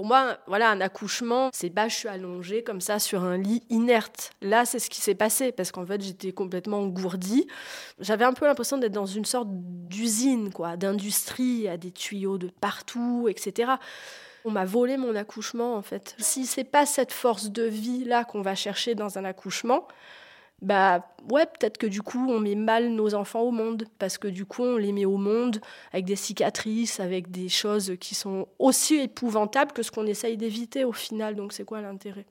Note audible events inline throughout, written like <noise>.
Pour moi, voilà, un accouchement, c'est bah, je suis allongée comme ça sur un lit inerte. Là, c'est ce qui s'est passé parce qu'en fait, j'étais complètement engourdie. J'avais un peu l'impression d'être dans une sorte d'usine, quoi, d'industrie, à des tuyaux de partout, etc. On m'a volé mon accouchement, en fait. Si c'est pas cette force de vie là qu'on va chercher dans un accouchement, bah ouais, peut-être que du coup, on met mal nos enfants au monde, parce que du coup, on les met au monde avec des cicatrices, avec des choses qui sont aussi épouvantables que ce qu'on essaye d'éviter au final. Donc c'est quoi l'intérêt?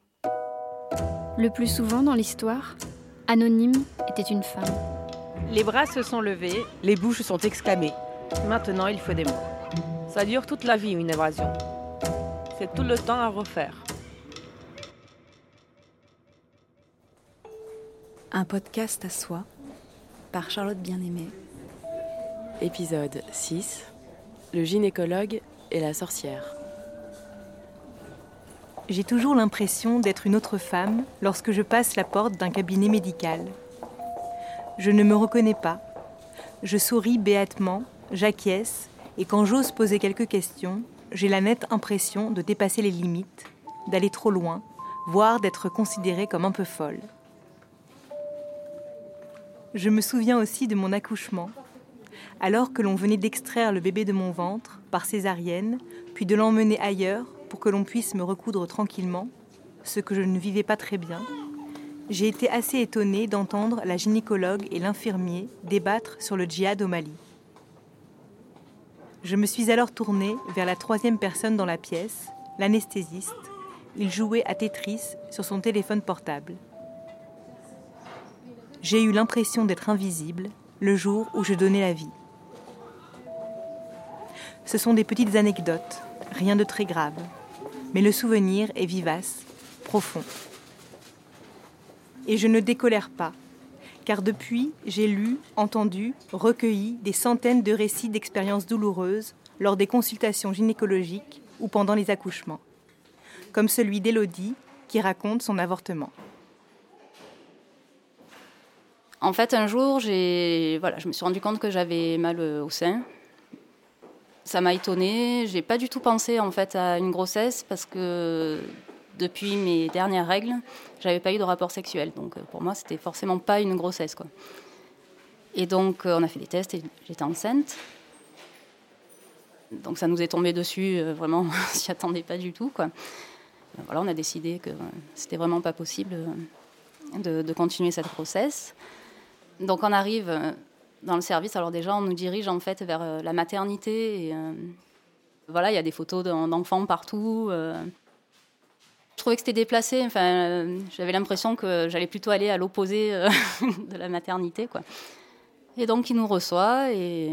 Le plus souvent dans l'histoire, Anonyme était une femme. Les bras se sont levés, les bouches sont exclamées. Maintenant, il faut des mots. Ça dure toute la vie, une évasion. C'est tout le temps à refaire. Un podcast à soi par Charlotte Bien-Aimée. Épisode 6 Le gynécologue et la sorcière. J'ai toujours l'impression d'être une autre femme lorsque je passe la porte d'un cabinet médical. Je ne me reconnais pas. Je souris béatement, j'acquiesce, et quand j'ose poser quelques questions, j'ai la nette impression de dépasser les limites, d'aller trop loin, voire d'être considérée comme un peu folle. Je me souviens aussi de mon accouchement. Alors que l'on venait d'extraire le bébé de mon ventre par césarienne, puis de l'emmener ailleurs pour que l'on puisse me recoudre tranquillement, ce que je ne vivais pas très bien, j'ai été assez étonnée d'entendre la gynécologue et l'infirmier débattre sur le djihad au Mali. Je me suis alors tournée vers la troisième personne dans la pièce, l'anesthésiste. Il jouait à Tetris sur son téléphone portable. J'ai eu l'impression d'être invisible le jour où je donnais la vie. Ce sont des petites anecdotes, rien de très grave, mais le souvenir est vivace, profond. Et je ne décolère pas, car depuis, j'ai lu, entendu, recueilli des centaines de récits d'expériences douloureuses lors des consultations gynécologiques ou pendant les accouchements, comme celui d'Élodie qui raconte son avortement. En fait, un jour, je me suis rendu compte que j'avais mal au sein. Ça m'a étonnée. J'ai pas du tout pensé en fait à une grossesse parce que depuis mes dernières règles, j'avais pas eu de rapport sexuel. Donc euh, pour moi, c'était forcément pas une grossesse. Et donc euh, on a fait des tests et j'étais enceinte. Donc ça nous est tombé dessus, euh, vraiment, <laughs> on s'y attendait pas du tout, quoi. Voilà, on a décidé que c'était vraiment pas possible de, de continuer cette grossesse. Donc on arrive euh, dans le service, alors déjà on nous dirige en fait vers euh, la maternité. Et, euh, voilà, il y a des photos d'enfants partout. Je trouvais que c'était déplacé. Enfin, j'avais l'impression que j'allais plutôt aller à l'opposé <laughs> de la maternité, quoi. Et donc il nous reçoit et,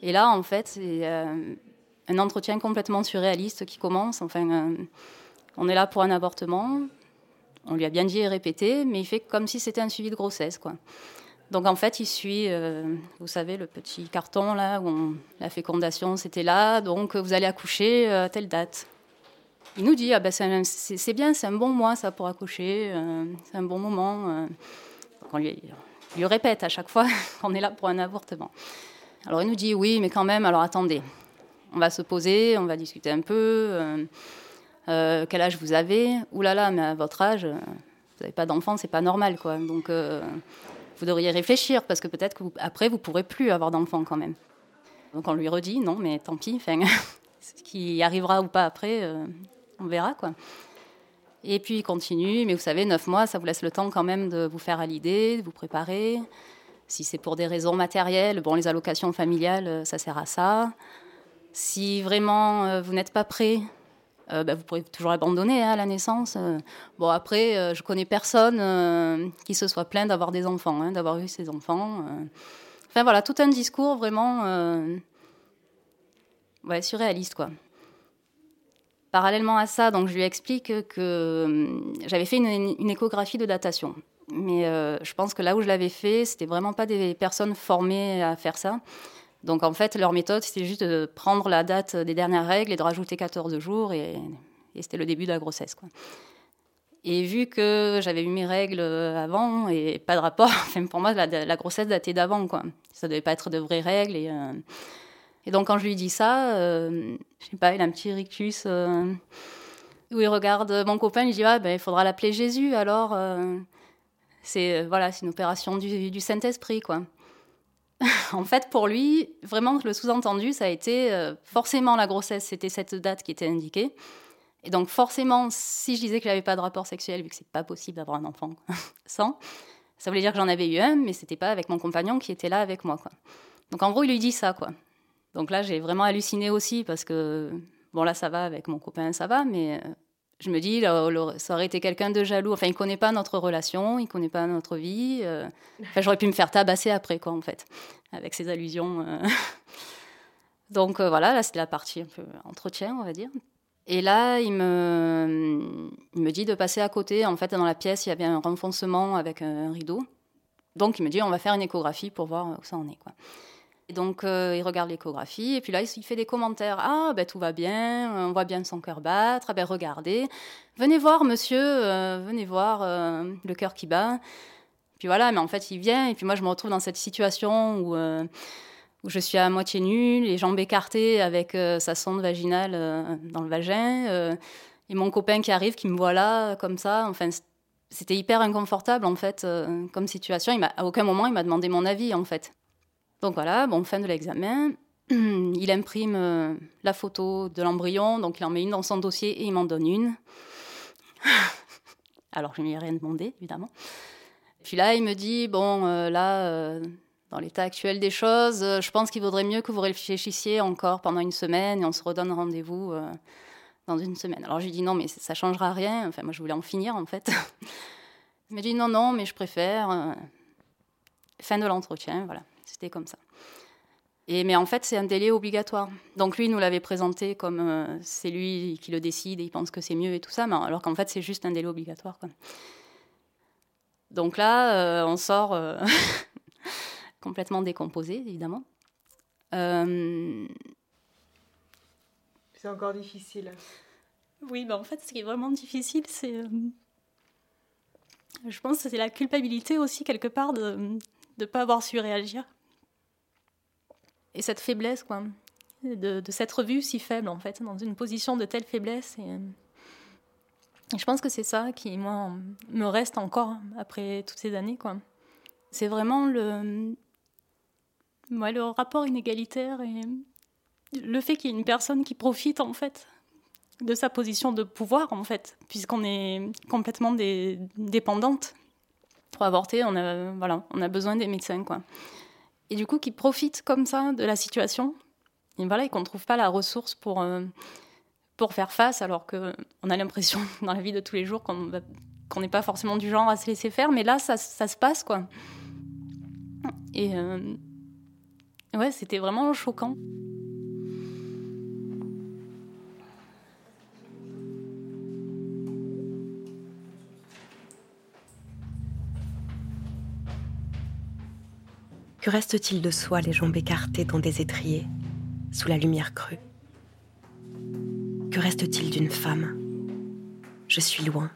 et là en fait c'est un entretien complètement surréaliste qui commence. Enfin, on est là pour un avortement on lui a bien dit et répété, mais il fait comme si c'était un suivi de grossesse, quoi. Donc en fait, il suit, euh, vous savez, le petit carton là où la fécondation c'était là, donc vous allez accoucher à telle date. Il nous dit ah ben c'est bien, c'est un bon mois ça pour accoucher, euh, c'est un bon moment. Euh. on lui, lui, répète à chaque fois <laughs> qu'on est là pour un avortement. Alors il nous dit oui, mais quand même, alors attendez, on va se poser, on va discuter un peu. Euh, quel âge vous avez Ouh là là, mais à votre âge, euh, vous n'avez pas d'enfant, c'est pas normal, quoi. Donc, euh, vous devriez réfléchir parce que peut-être que après, vous pourrez plus avoir d'enfant quand même. Donc, on lui redit non, mais tant pis. <laughs> ce qui arrivera ou pas après, on verra, quoi. Et puis il continue, mais vous savez, neuf mois, ça vous laisse le temps quand même de vous faire à l'idée, de vous préparer. Si c'est pour des raisons matérielles, bon, les allocations familiales, ça sert à ça. Si vraiment vous n'êtes pas prêt, euh, bah, vous pourrez toujours abandonner hein, à la naissance. Euh. bon, après, euh, je connais personne qui se soit plaint d'avoir des enfants, hein, d'avoir eu ses enfants. Enfin voilà, tout un discours vraiment ouais, surréaliste, quoi. Parallèlement à ça, donc je lui explique que j'avais fait une, une, échographie de datation. Mais je pense que là où je l'avais fait, c'était vraiment pas des personnes formées à faire ça. Donc en fait, leur méthode, c'était juste de prendre la date des dernières règles et de rajouter 14 jours, et, c'était le début de la grossesse. Quoi. Et vu que j'avais eu mes règles avant et pas de rapport, <laughs> pour moi, la, grossesse datait d'avant. Quoi. Ça devait pas être de vraies règles. Et, euh, Et donc quand je lui dis ça, euh, je sais pas, il a un petit rictus euh, où il regarde mon copain, il dit ah ben il faudra l'appeler Jésus alors. euh, c'est voilà, c'est une opération du, du Saint-Esprit quoi. <laughs> en fait, pour lui, vraiment le sous-entendu, ça a été euh, forcément la grossesse, c'était cette date qui était indiquée. Et donc forcément, si je disais que j'avais pas de rapport sexuel, vu que c'est pas possible d'avoir un enfant <laughs> sans, ça voulait dire que j'en avais eu un, mais c'était pas avec mon compagnon qui était là avec moi. Donc en gros, il lui dit ça quoi. Donc là, j'ai vraiment halluciné aussi parce que, bon, là, ça va avec mon copain, ça va, mais euh, je me dis, le- ça aurait été quelqu'un de jaloux. Enfin, il connaît pas notre relation, il connaît pas notre vie. euh, Enfin, j'aurais pu me faire tabasser après, quoi, en fait, avec ces allusions. euh. <laughs> Donc euh, voilà, là, c'était la partie un peu entretien, on va dire. Et là, il me, il me dit de passer à côté. En fait, dans la pièce, il y avait un renfoncement avec un rideau. Donc, il me dit, on va faire une échographie pour voir où ça en est, quoi. Donc, euh, il regarde l'échographie, et puis là, il fait des commentaires. Ah, ben tout va bien, on voit bien son cœur battre. Ah, ben regardez, venez voir, monsieur, euh, venez voir euh, le cœur qui bat. Puis voilà, mais en fait, il vient, et puis moi, je me retrouve dans cette situation où, je suis à moitié nue, les jambes écartées avec sa sonde vaginale dans le vagin, et mon copain qui arrive, qui me voit là, comme ça. Enfin, c'était hyper inconfortable, en fait, comme situation. Il à aucun moment, il m'a demandé mon avis, en fait. Donc voilà, bon, fin de l'examen. <clears throat> Il imprime euh, la photo de l'embryon, donc il en met une dans son dossier et il m'en donne une. <laughs> Alors je ne lui ai rien demandé, évidemment. Puis là, il me dit, bon, euh, là, euh, dans l'état actuel des choses, je pense qu'il vaudrait mieux que vous réfléchissiez encore pendant une semaine et on se redonne rendez-vous dans une semaine. Alors je lui dis, non, mais ça ne changera rien. Enfin, moi, je voulais en finir, en fait. <laughs> Il me dit, non, non, mais je préfère. Fin de l'entretien, voilà. C'était comme ça. Et, mais en fait, c'est un délai obligatoire. Donc lui, il nous l'avait présenté comme euh, c'est lui qui le décide et il pense que c'est mieux et tout ça, mais alors qu'en fait, c'est juste un délai obligatoire. quoi. Donc là, euh, on sort euh, <laughs> complètement décomposé, évidemment. Euh, C'est encore difficile. Oui, bah en fait, ce qui est vraiment difficile, c'est. euh, je pense que c'est la culpabilité aussi, quelque part, de ne pas avoir su réagir. Et cette faiblesse, quoi. De, de s'être vue si faible, en fait, dans une position de telle faiblesse. Euh, et je pense que c'est ça qui, moi, me reste encore après toutes ces années, quoi. C'est vraiment le. ouais, le rapport inégalitaire et le fait qu'il y ait une personne qui profite, en fait, de sa position de pouvoir, en fait, puisqu'on est complètement dépendante. Pour avorter, on a, voilà, on a besoin des médecins, quoi. Et du coup, qui profitent comme ça de la situation, et voilà, et qu'on ne trouve pas la ressource pour, euh, pour faire face, alors qu'on a l'impression, <laughs> dans la vie de tous les jours, qu'on qu'on n'est pas forcément du genre à se laisser faire, mais là, ça, ça se passe, quoi. Et euh, ouais, c'était vraiment choquant. Que reste-t-il de soi, les jambes écartées dans des étriers, sous la lumière crue? Que reste-t-il d'une femme? Je suis loin,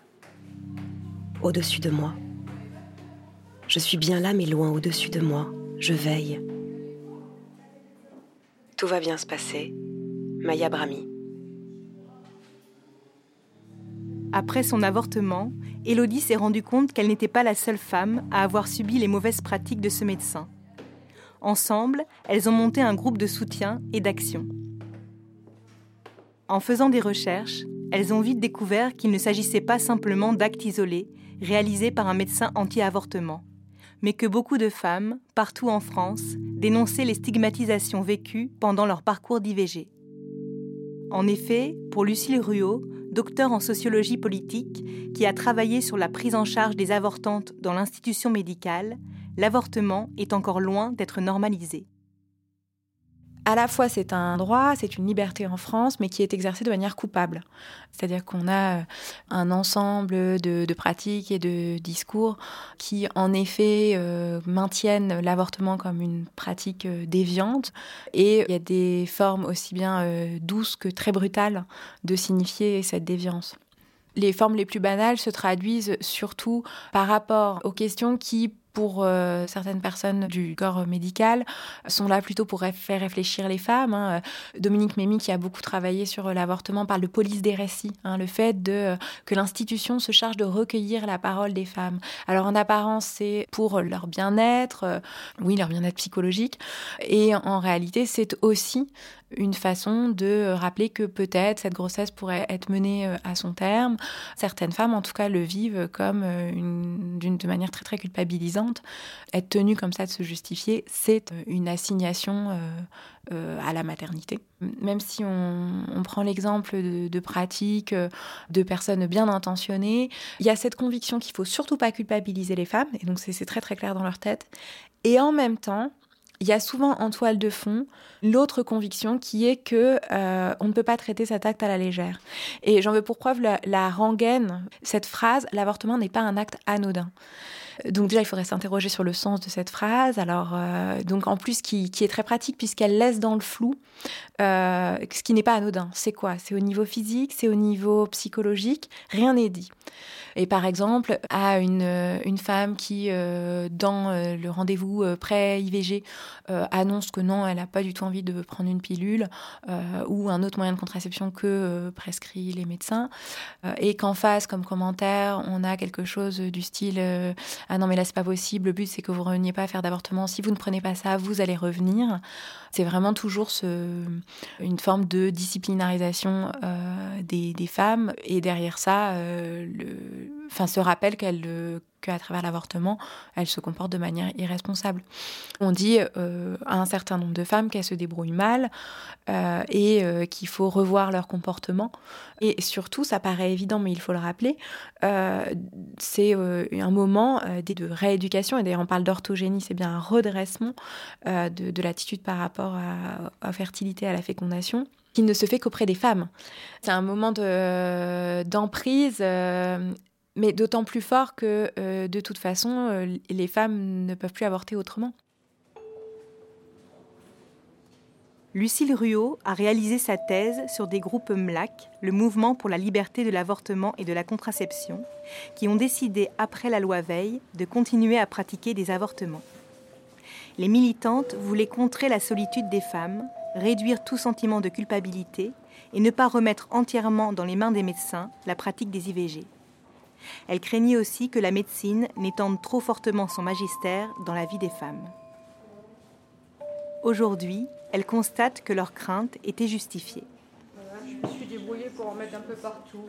au-dessus de moi. Je suis bien là, mais loin au-dessus de moi. Je veille. Tout va bien se passer. Maya Brahmi. Après son avortement, Élodie s'est rendue compte qu'elle n'était pas la seule femme à avoir subi les mauvaises pratiques de ce médecin. Ensemble, elles ont monté un groupe de soutien et d'action. En faisant des recherches, elles ont vite découvert qu'il ne s'agissait pas simplement d'actes isolés réalisés par un médecin anti-avortement, mais que beaucoup de femmes, partout en France, dénonçaient les stigmatisations vécues pendant leur parcours d'IVG. En effet, pour Lucille Ruot, docteur en sociologie politique, qui a travaillé sur la prise en charge des avortantes dans l'institution médicale, l'avortement est encore loin d'être normalisé. à la fois c'est un droit, c'est une liberté en France, mais qui est exercée de manière coupable. C'est-à-dire qu'on a euh, un ensemble de, pratiques et de discours qui, en effet, euh, maintiennent l'avortement comme une pratique euh, déviante. Et il y a des formes aussi bien douces que très brutales de signifier cette déviance. Les formes les plus banales se traduisent surtout par rapport aux questions qui pour euh, certaines personnes du corps médical, sont là plutôt pour faire réfléchir les femmes. Hein. Dominique Mémy, qui a beaucoup travaillé sur l'avortement, parle de police des récits, hein, le fait que l'institution se charge de recueillir la parole des femmes. Alors en apparence, c'est pour leur bien-être, oui, leur bien-être psychologique, et en réalité, c'est aussi une façon de rappeler que peut-être cette grossesse pourrait être menée euh, à son terme. Certaines femmes, en tout cas, le vivent comme euh, une, manière très très culpabilisante. Être tenue comme ça de se justifier, c'est euh, une assignation à la maternité. Même si on, prend l'exemple de, pratiques de personnes bien intentionnées, il y a cette conviction qu'il faut surtout pas culpabiliser les femmes, et donc c'est, très très clair dans leur tête. Et en même temps, il y a souvent en toile de fond l'autre conviction qui est que euh, on ne peut pas traiter cet acte à la légère. Et j'en veux pour preuve la rengaine, cette phrase l'avortement n'est pas un acte anodin. Donc déjà, il faudrait s'interroger sur le sens de cette phrase. Alors, euh, donc en plus, qui, est très pratique puisqu'elle laisse dans le flou euh, ce qui n'est pas anodin. C'est quoi? C'est au niveau physique, c'est au niveau psychologique. Rien n'est dit. Et par exemple, à une, une femme qui, euh, dans euh, le rendez-vous euh, pré-IVG, annonce que non, elle n'a pas du tout envie de prendre une pilule ou un autre moyen de contraception que prescrit les médecins, et qu'en face, comme commentaire, on a quelque chose du style Ah non, mais là, c'est pas possible, le but, c'est que vous reveniez pas à faire d'avortement. Si vous ne prenez pas ça, vous allez revenir. C'est vraiment toujours ce, une forme de disciplinarisation des, des, femmes, et derrière ça, le enfin, se rappelle qu'elle euh, qu'à travers l'avortement, elle se comporte de manière irresponsable. On dit euh, à un certain nombre de femmes qu'elles se débrouillent mal euh, et qu'il faut revoir leur comportement. Et surtout, ça paraît évident, mais il faut le rappeler, c'est un moment de rééducation, et d'ailleurs on parle d'orthogénie, c'est bien un redressement de, l'attitude par rapport à, à la fertilité, à la fécondation qui ne se fait qu'auprès des femmes. C'est un moment d'emprise mais d'autant plus fort que euh, de toute façon, euh, les femmes ne peuvent plus avorter autrement. Lucille Ruot a réalisé sa thèse sur des groupes MLAC, le mouvement pour la liberté de l'avortement et de la contraception, qui ont décidé, après la loi Veil, de continuer à pratiquer des avortements. Les militantes voulaient contrer la solitude des femmes, réduire tout sentiment de culpabilité et ne pas remettre entièrement dans les mains des médecins la pratique des IVG. Elle craignait aussi que la médecine n'étende trop fortement son magistère dans la vie des femmes. Aujourd'hui, elle constate que leur crainte était justifiée. je me suis débrouillée pour en mettre un peu partout.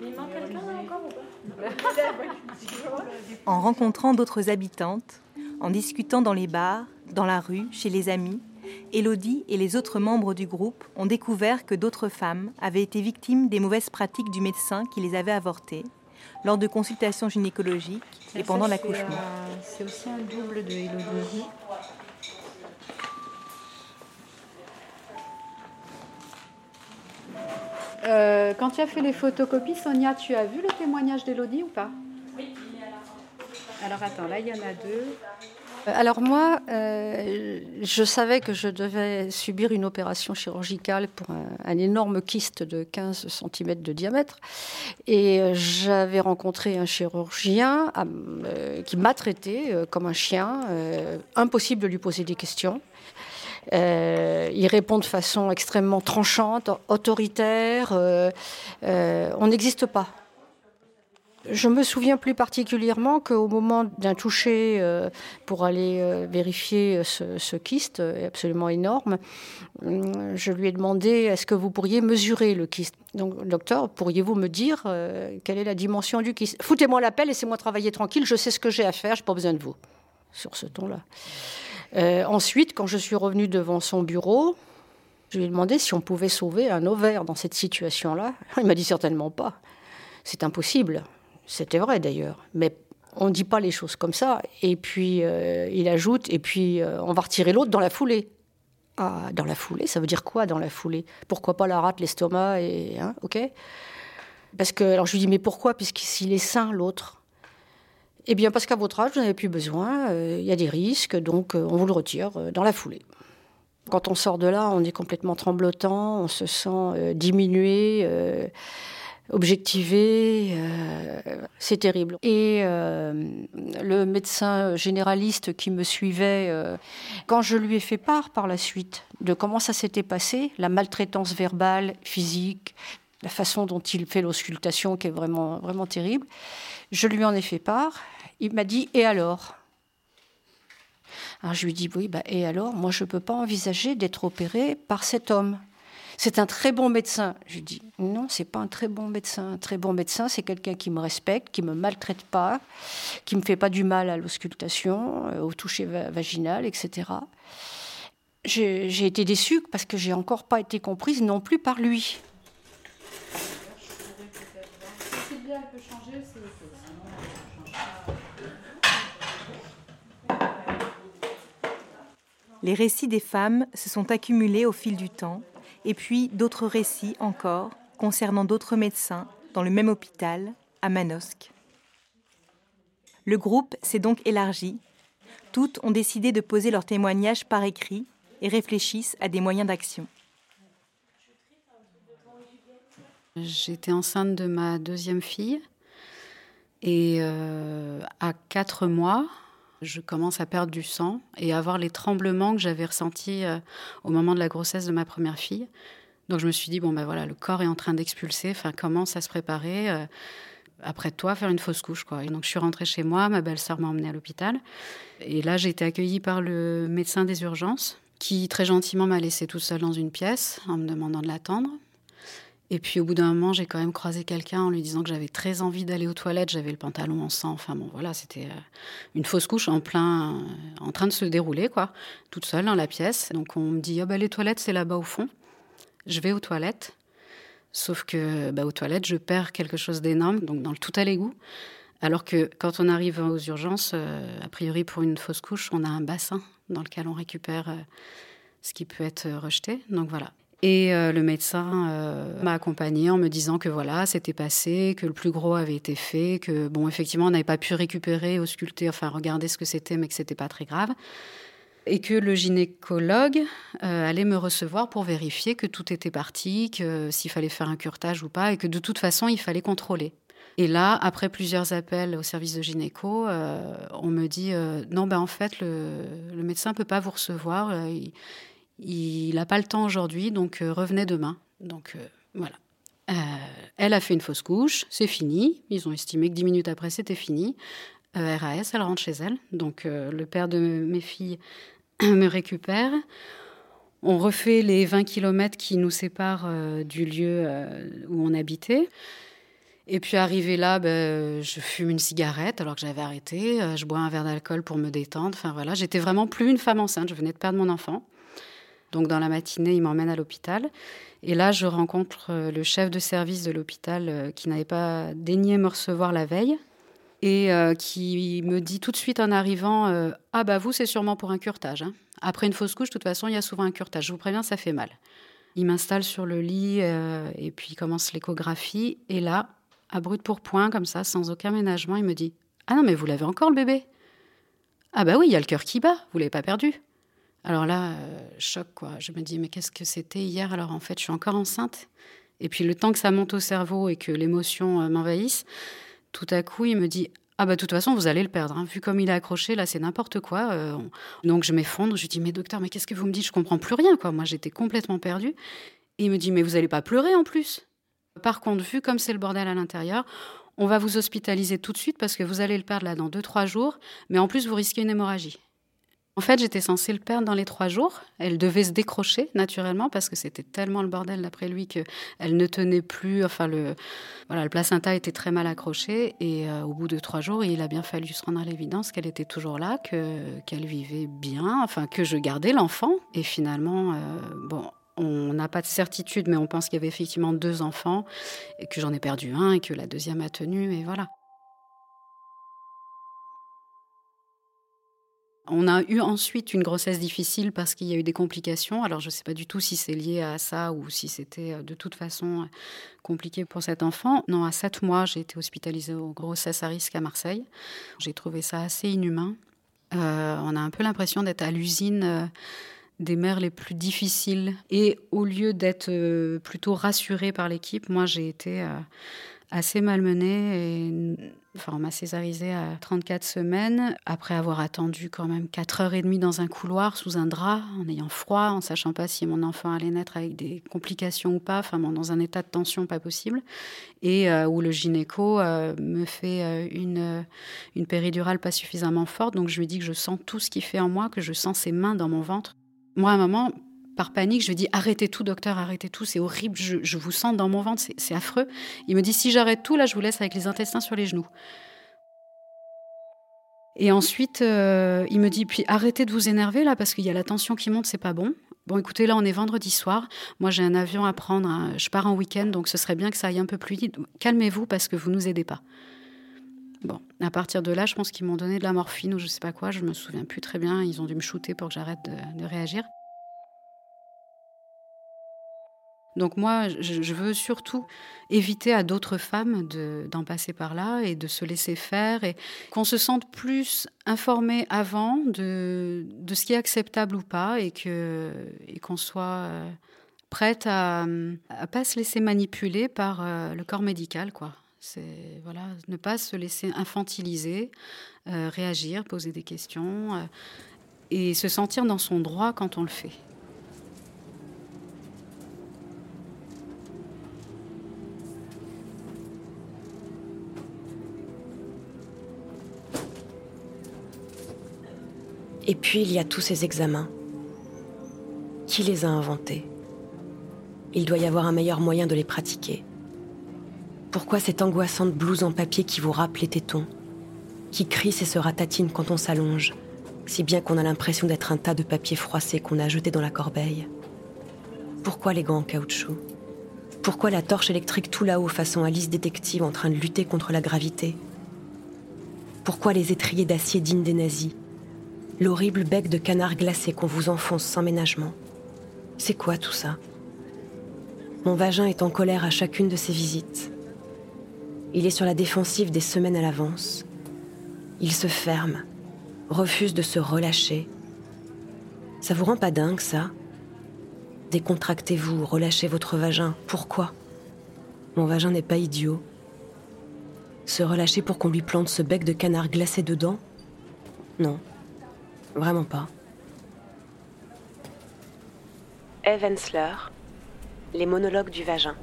Il manque quelqu'un encore En rencontrant d'autres habitantes, en discutant dans les bars, dans la rue, chez les amis, Elodie et les autres membres du groupe ont découvert que d'autres femmes avaient été victimes des mauvaises pratiques du médecin qui les avait avortées lors de consultations gynécologiques et pendant l'accouchement. C'est aussi un double de Elodie. Euh, quand tu as fait les photocopies, Sonia, tu as vu le témoignage d'Elodie ou pas? Oui, il est à la Alors attends, là il y en a deux. Euh, alors moi, euh, je savais que je devais subir une opération chirurgicale pour un, énorme kyste de 15 cm de diamètre. Et euh, j'avais rencontré un chirurgien qui m'a traité comme un chien. impossible de lui poser des questions. il répond de façon extrêmement tranchante, autoritaire. on n'existe pas. Je me souviens plus particulièrement qu'au moment d'un toucher euh, pour aller euh, vérifier ce, kyste absolument énorme, euh, je lui ai demandé est-ce que vous pourriez mesurer le kyste? Donc, docteur, pourriez-vous me dire quelle est la dimension du kyste? Foutez-moi la pelle, laissez-moi travailler tranquille, je sais ce que j'ai à faire, je n'ai pas besoin de vous. Sur ce ton-là. ensuite, quand je suis revenue devant son bureau, je lui ai demandé si on pouvait sauver un ovaire dans cette situation-là. Il m'a dit certainement pas. C'est impossible. C'était vrai d'ailleurs, mais on ne dit pas les choses comme ça. Et puis euh, il ajoute, et puis euh, on va retirer l'autre dans la foulée. Ah, dans la foulée, ça veut dire quoi dans la foulée? Pourquoi pas la rate, l'estomac et hein, Parce que alors je lui dis mais pourquoi? Puisqu'il est sain l'autre. Eh bien parce qu'à votre âge vous n'avez plus besoin, euh, il y a des risques, donc on vous le retire dans la foulée. Quand on sort de là, on est complètement tremblotant, on se sent diminué objectivé, euh, c'est terrible. Et euh, le médecin généraliste qui me suivait, euh, quand je lui ai fait part par la suite de comment ça s'était passé, la maltraitance verbale, physique, la façon dont il fait l'auscultation qui est vraiment, vraiment terrible, je lui en ai fait part. Il m'a dit Et alors? Alors je lui dis oui, bah, et alors, moi je ne peux pas envisager d'être opéré par cet homme. C'est un très bon médecin. Je dis non, c'est pas un très bon médecin. Un très bon médecin, c'est quelqu'un qui me respecte, qui me maltraite pas, qui me fait pas du mal à l'auscultation, euh, au toucher vaginal, etc. J'ai été déçue parce que j'ai encore pas été comprise non plus par lui. Les récits des femmes se sont accumulés au fil du temps et puis d'autres récits encore concernant d'autres médecins dans le même hôpital, à Manosque. Le groupe s'est donc élargi. Toutes ont décidé de poser leur témoignage par écrit et réfléchissent à des moyens d'action. J'étais enceinte de ma deuxième fille et euh, à quatre mois, je commence à perdre du sang et à avoir les tremblements que j'avais ressentis euh, au moment de la grossesse de ma première fille. Donc je me suis dit, bon ben voilà, le corps est en train d'expulser, enfin commence à se préparer. Euh, après toi, faire une fausse couche. Quoi. Et donc je suis rentrée chez moi, ma belle-sœur m'a emmenée à l'hôpital. Et là, j'ai été accueillie par le médecin des urgences qui très gentiment m'a laissée toute seule dans une pièce en me demandant de l'attendre. Et puis au bout d'un moment, j'ai quand même croisé quelqu'un en lui disant que j'avais très envie d'aller aux toilettes. J'avais le pantalon en sang. Enfin bon, voilà, c'était euh, une fausse couche en plein, euh, en train de se dérouler, quoi, toute seule dans la pièce. Donc on me dit, oh, bah, les toilettes, c'est là-bas au fond. Je vais aux toilettes. Sauf que bah, aux toilettes, je perds quelque chose d'énorme, donc dans le tout à l'égout. Alors que quand on arrive aux urgences, euh, a priori pour une fausse couche, on a un bassin dans lequel on récupère ce qui peut être rejeté. Donc voilà. Et euh, le médecin euh, m'a accompagné en me disant que voilà, c'était passé, que le plus gros avait été fait, que bon, effectivement, on n'avait pas pu récupérer, ausculter, enfin regarder ce que c'était, mais que c'était pas très grave. Et que le gynécologue euh, allait me recevoir pour vérifier que tout était parti, que s'il fallait faire un curtage ou pas, et que de toute façon, il fallait contrôler. Et là, après plusieurs appels au service de gynéco, on me dit non, ben en fait, le, le médecin peut pas vous recevoir. N'a pas le temps aujourd'hui, donc euh, revenez demain. Donc euh, voilà. Euh, elle a fait une fausse couche, c'est fini. Ils ont estimé que dix minutes après, c'était fini. RAS, elle rentre chez elle. Donc le père de mes filles <clears throat> me récupère. On refait les 20 km qui nous séparent du lieu où on habitait. Et puis arrivé là, ben, je fume une cigarette alors que j'avais arrêté. je bois un verre d'alcool pour me détendre. Enfin voilà, j'étais vraiment plus une femme enceinte. Je venais de perdre mon enfant. Donc dans la matinée, il m'emmène à l'hôpital. Et là, je rencontre euh, le chef de service de l'hôpital euh, qui n'avait pas daigné me recevoir la veille et euh, qui me dit tout de suite en arrivant Ah, bah vous, c'est sûrement pour un curtage. Hein. Après une fausse couche, de toute façon, il y a souvent un curtage. Je vous préviens, ça fait mal. Il m'installe sur le lit et puis commence l'échographie. Et là, à brut pour point, comme ça, sans aucun ménagement, il me dit Ah non, mais vous l'avez encore le bébé Ah, bah oui, il y a le cœur qui bat, vous l'avez pas perdu. Alors là, euh, choc, quoi. Je me dis, mais qu'est-ce que c'était hier? Alors en fait, je suis encore enceinte. Et puis le temps que ça monte au cerveau et que l'émotion euh, m'envahisse, tout à coup, il me dit, ah bah de toute façon, vous allez le perdre. Hein. Vu comme il est accroché, là, c'est n'importe quoi. Euh, donc je m'effondre. Je dis, mais docteur, mais qu'est-ce que vous me dites? Je comprends plus rien, quoi. Moi, j'étais complètement perdue. Et il me dit, mais vous allez pas pleurer en plus. Par contre, vu comme c'est le bordel à l'intérieur, on va vous hospitaliser tout de suite parce que vous allez le perdre là dans 2-3 jours. Mais en plus, vous risquez une hémorragie. En fait, j'étais censée le perdre dans les trois jours. Elle devait se décrocher naturellement parce que c'était tellement le bordel d'après lui qu'elle ne tenait plus. Enfin, le, voilà, le placenta était très mal accroché et euh, au bout de trois jours, il a bien fallu se rendre à l'évidence qu'elle était toujours là, que qu'elle vivait bien, enfin que je gardais l'enfant. Et finalement, euh, bon, on n'a pas de certitude, mais on pense qu'il y avait effectivement deux enfants et que j'en ai perdu un et que la deuxième a tenu. Et voilà. On a eu ensuite une grossesse difficile parce qu'il y a eu des complications. Alors je ne sais pas du tout si c'est lié à ça ou si c'était euh, de toute façon euh, compliqué pour cet enfant. Non, à sept mois, j'ai été hospitalisée aux grossesses à risque à Marseille. J'ai trouvé ça assez inhumain. Euh, on a un peu l'impression d'être à l'usine des mères les plus difficiles. Et au lieu d'être plutôt rassurée par l'équipe, moi j'ai été assez malmenée. Et, enfin, on m'a césarisée à 34 semaines, après avoir attendu quand même 4 heures et demie dans un couloir sous un drap, en ayant froid, en sachant pas si mon enfant allait naître avec des complications ou pas, enfin dans un état de tension pas possible, et euh, où le gynéco me fait une, une péridurale pas suffisamment forte, donc je lui dis que je sens tout ce qu'il fait en moi, que je sens ses mains dans mon ventre. Moi, à un moment, par panique, je lui dis arrêtez tout, docteur, arrêtez tout, c'est horrible, je, vous sens dans mon ventre, c'est affreux. Il me dit si j'arrête tout, là, je vous laisse avec les intestins sur les genoux. Et ensuite, euh, il me dit puis arrêtez de vous énerver là parce qu'il y a la tension qui monte, c'est pas bon. Bon, écoutez, là, on est vendredi soir. Moi, j'ai un avion à prendre. Hein. Je pars en week-end, donc ce serait bien que ça aille un peu plus vite. Calmez-vous parce que vous nous aidez pas. Bon, à partir de là, je pense qu'ils m'ont donné de la morphine ou je sais pas quoi. Je me souviens plus très bien. Ils ont dû me shooter pour que j'arrête de réagir. Donc moi, je, veux surtout éviter à d'autres femmes d'en passer par là et de se laisser faire et qu'on se sente plus informé avant de, de, ce qui est acceptable ou pas et qu'on et qu'on soit euh, prête à ne pas se laisser manipuler par euh, le corps médical. quoi. C'est voilà, ne pas se laisser infantiliser, euh, réagir, poser des questions et se sentir dans son droit quand on le fait. Et puis il y a tous ces examens. Qui les a inventés? Il doit y avoir un meilleur moyen de les pratiquer. Pourquoi cette angoissante blouse en papier qui vous râpe les tétons? Qui crisse et se ratatine quand on s'allonge, si bien qu'on a l'impression d'être un tas de papier froissé qu'on a jeté dans la corbeille. Pourquoi les gants en caoutchouc? Pourquoi la torche électrique tout là-haut façon Alice détective en train de lutter contre la gravité? Pourquoi les étriers d'acier dignes des nazis? L'horrible bec de canard glacé qu'on vous enfonce sans ménagement. C'est quoi tout ça? Mon vagin est en colère à chacune de ses visites. Il est sur la défensive des semaines à l'avance. Il se ferme, refuse de se relâcher. Ça vous rend pas dingue, ça? Décontractez-vous, relâchez votre vagin. Pourquoi? Mon vagin n'est pas idiot. Se relâcher pour qu'on lui plante ce bec de canard glacé dedans? Non. Vraiment pas. Eve Les monologues du vagin.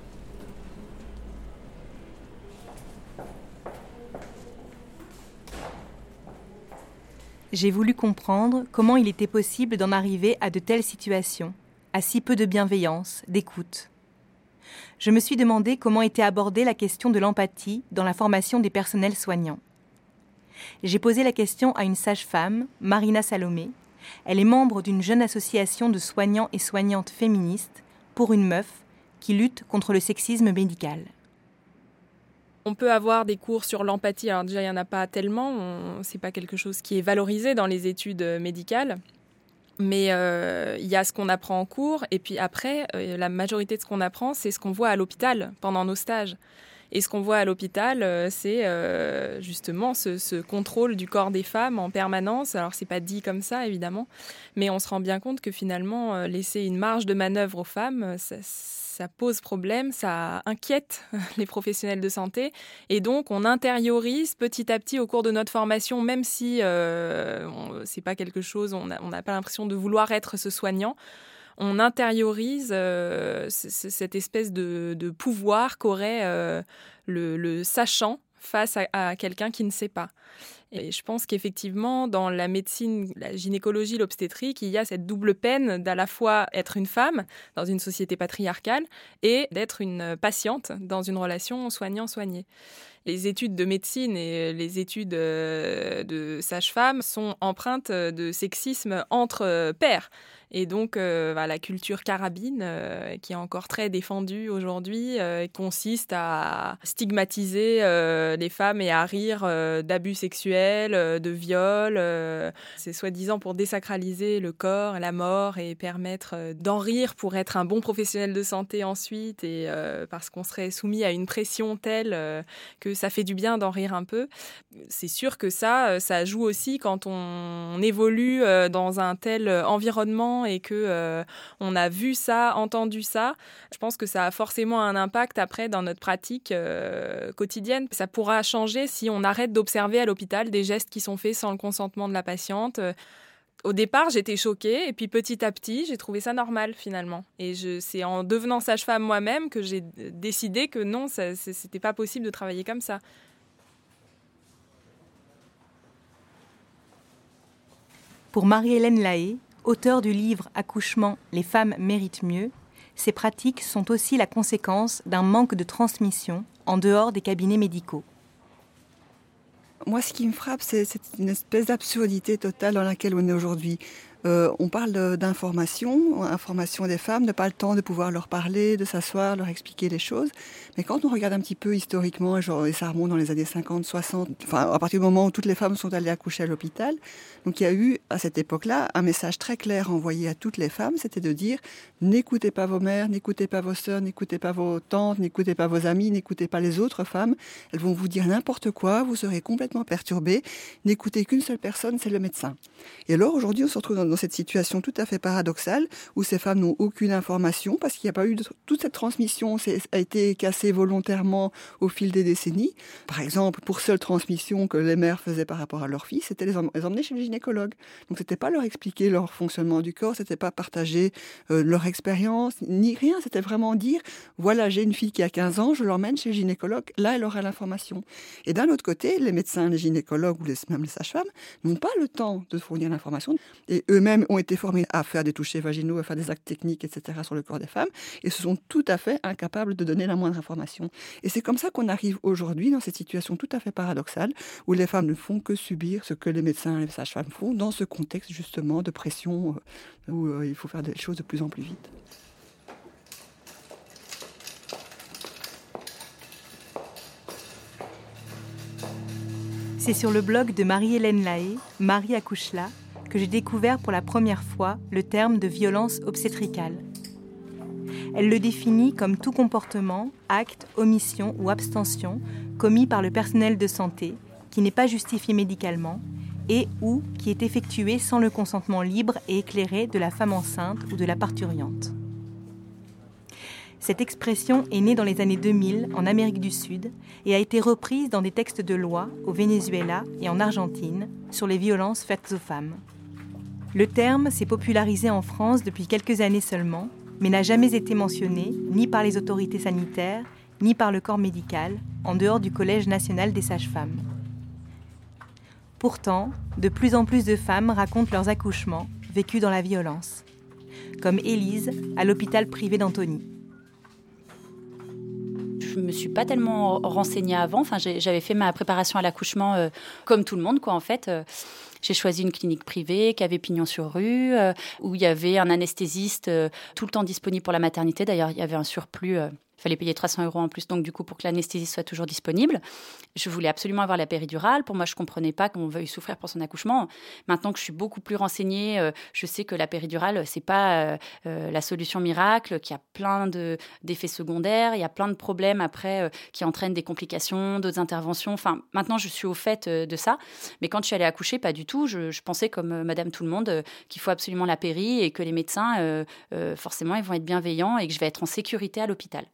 J'ai voulu comprendre comment il était possible d'en arriver à de telles situations, à si peu de bienveillance, d'écoute. Je me suis demandé comment était abordée la question de l'empathie dans la formation des personnels soignants. J'ai posé la question à une sage-femme, Marina Salomé. Elle est membre d'une jeune association de soignants et soignantes féministes pour une meuf qui lutte contre le sexisme médical. On peut avoir des cours sur l'empathie. Alors déjà, il n'y en a pas tellement. Ce n'est pas quelque chose qui est valorisé dans les études médicales. Mais euh, il y a ce qu'on apprend en cours. Et puis après, euh, la majorité de ce qu'on apprend, c'est ce qu'on voit à l'hôpital pendant nos stages. Et ce qu'on voit à l'hôpital, euh, c'est euh, justement ce, contrôle du corps des femmes en permanence. Alors, c'est pas dit comme ça, évidemment, mais on se rend bien compte que finalement, euh, laisser une marge de manœuvre aux femmes, ça, pose problème, ça inquiète <laughs> les professionnels de santé. Et donc, on intériorise petit à petit au cours de notre formation, même si euh, c'est pas quelque chose, on n'a pas l'impression de vouloir être ce soignant on intériorise euh, cette espèce de, pouvoir qu'aurait euh, le, sachant face à, quelqu'un qui ne sait pas. Et je pense qu'effectivement, dans la médecine, la gynécologie, l'obstétrique, il y a cette double peine d'à la fois être une femme dans une société patriarcale et d'être une patiente dans une relation soignant-soigné. Les études de médecine et les études euh, de sage-femme sont empreintes de sexisme entre pairs. Et donc, euh, bah, la culture carabine, euh, qui est encore très défendue aujourd'hui, euh, consiste à stigmatiser les femmes et à rire d'abus sexuels, de viols. C'est soi-disant pour désacraliser le corps, la mort et permettre d'en rire pour être un bon professionnel de santé ensuite et parce qu'on serait soumis à une pression telle que ça fait du bien d'en rire un peu. C'est sûr que ça, ça joue aussi quand on évolue dans un tel environnement enfants et que on a vu ça, entendu ça, je pense que ça a forcément un impact après dans notre pratique quotidienne. Ça pourra changer si on arrête d'observer à l'hôpital des gestes qui sont faits sans le consentement de la patiente au départ, j'étais choquée, et puis petit à petit, j'ai trouvé ça normal finalement. Et c'est en devenant sage-femme moi-même que j'ai décidé que non, c'était pas possible de travailler comme ça. Pour Marie-Hélène Lahaye, auteure du livre Accouchement, les femmes méritent mieux, ces pratiques sont aussi la conséquence d'un manque de transmission en dehors des cabinets médicaux. Moi, ce qui me frappe, c'est une espèce d'absurdité totale dans laquelle on est aujourd'hui. Euh, on parle d'information, information des femmes, de pas le temps de pouvoir leur parler, de s'asseoir, leur expliquer les choses. Mais quand on regarde un petit peu historiquement, et ça remonte dans les années 50, 60, enfin, à partir du moment où toutes les femmes sont allées accoucher à l'hôpital, donc il y a eu à cette époque-là un message très clair envoyé à toutes les femmes, c'était de dire n'écoutez pas vos mères, n'écoutez pas vos sœurs, n'écoutez pas vos tantes, n'écoutez pas vos amis, n'écoutez pas les autres femmes. Elles vont vous dire n'importe quoi, vous serez complètement perturbé. N'écoutez qu'une seule personne, c'est le médecin. Et alors aujourd'hui, on se retrouve dans cette situation tout à fait paradoxale où ces femmes n'ont aucune information parce qu'il n'y a pas eu de, toute cette transmission a été cassée volontairement au fil des décennies. Par exemple, pour seule transmission que les mères faisaient par rapport à leurs filles, c'était les, emmener chez le gynécologue. Donc c'était pas leur expliquer leur fonctionnement du corps, c'était pas partager euh, leur expérience ni rien, c'était vraiment dire voilà, j'ai une fille qui a 15 ans, je l'emmène chez le gynécologue, là elle aura l'information. Et d'un autre côté, les médecins, les gynécologues ou même les sages-femmes n'ont pas le temps de fournir l'information et eux eux-mêmes ont été formés à faire des touchés vaginaux, à faire des actes techniques, etc. sur le corps des femmes, et se sont tout à fait incapables de donner la moindre information. Et c'est comme ça qu'on arrive aujourd'hui dans cette situation tout à fait paradoxale, où les femmes ne font que subir ce que les médecins et les sages-femmes font, dans ce contexte justement de pression, euh, où euh, il faut faire des choses de plus en plus vite. C'est sur le blog de Marie-Hélène Lahaye, Marie accouche là, que j'ai découvert pour la première fois le terme de violence obstétricale. Elle le définit comme tout comportement, acte, omission ou abstention commis par le personnel de santé qui n'est pas justifié médicalement et ou qui est effectué sans le consentement libre et éclairé de la femme enceinte ou de la parturiente. Cette expression est née dans les années 2000 en Amérique du Sud et a été reprise dans des textes de loi au Venezuela et en Argentine sur les violences faites aux femmes. Le terme s'est popularisé en France depuis quelques années seulement, mais n'a jamais été mentionné ni par les autorités sanitaires, ni par le corps médical, en dehors du Collège national des sages-femmes. Pourtant, de plus en plus de femmes racontent leurs accouchements vécus dans la violence, comme Élise à l'hôpital privé d'Antony. Je me suis pas tellement renseignée avant. Enfin, j'avais fait ma préparation à l'accouchement euh, comme tout le monde, quoi, en fait. Euh, j'ai choisi une clinique privée qui avait pignon sur rue, euh, où il y avait un anesthésiste tout le temps disponible pour la maternité. D'ailleurs, il y avait un surplus fallait payer 300 euros en plus, donc du coup, pour que l'anesthésie soit toujours disponible. Je voulais absolument avoir la péridurale. Pour moi, je comprenais pas qu'on veuille souffrir pour son accouchement. Maintenant que je suis beaucoup plus renseignée, euh, je sais que la péridurale, c'est pas euh, euh, la solution miracle, qu'il y a plein d'effets secondaires, il y a plein de problèmes après qui entraînent des complications, d'autres interventions. Enfin, maintenant, je suis au fait de ça. Mais quand je suis allée accoucher, pas du tout. Je, je pensais, comme Madame Tout le Monde, qu'il faut absolument la péri et que les médecins, forcément, ils vont être bienveillants et que je vais être en sécurité à l'hôpital.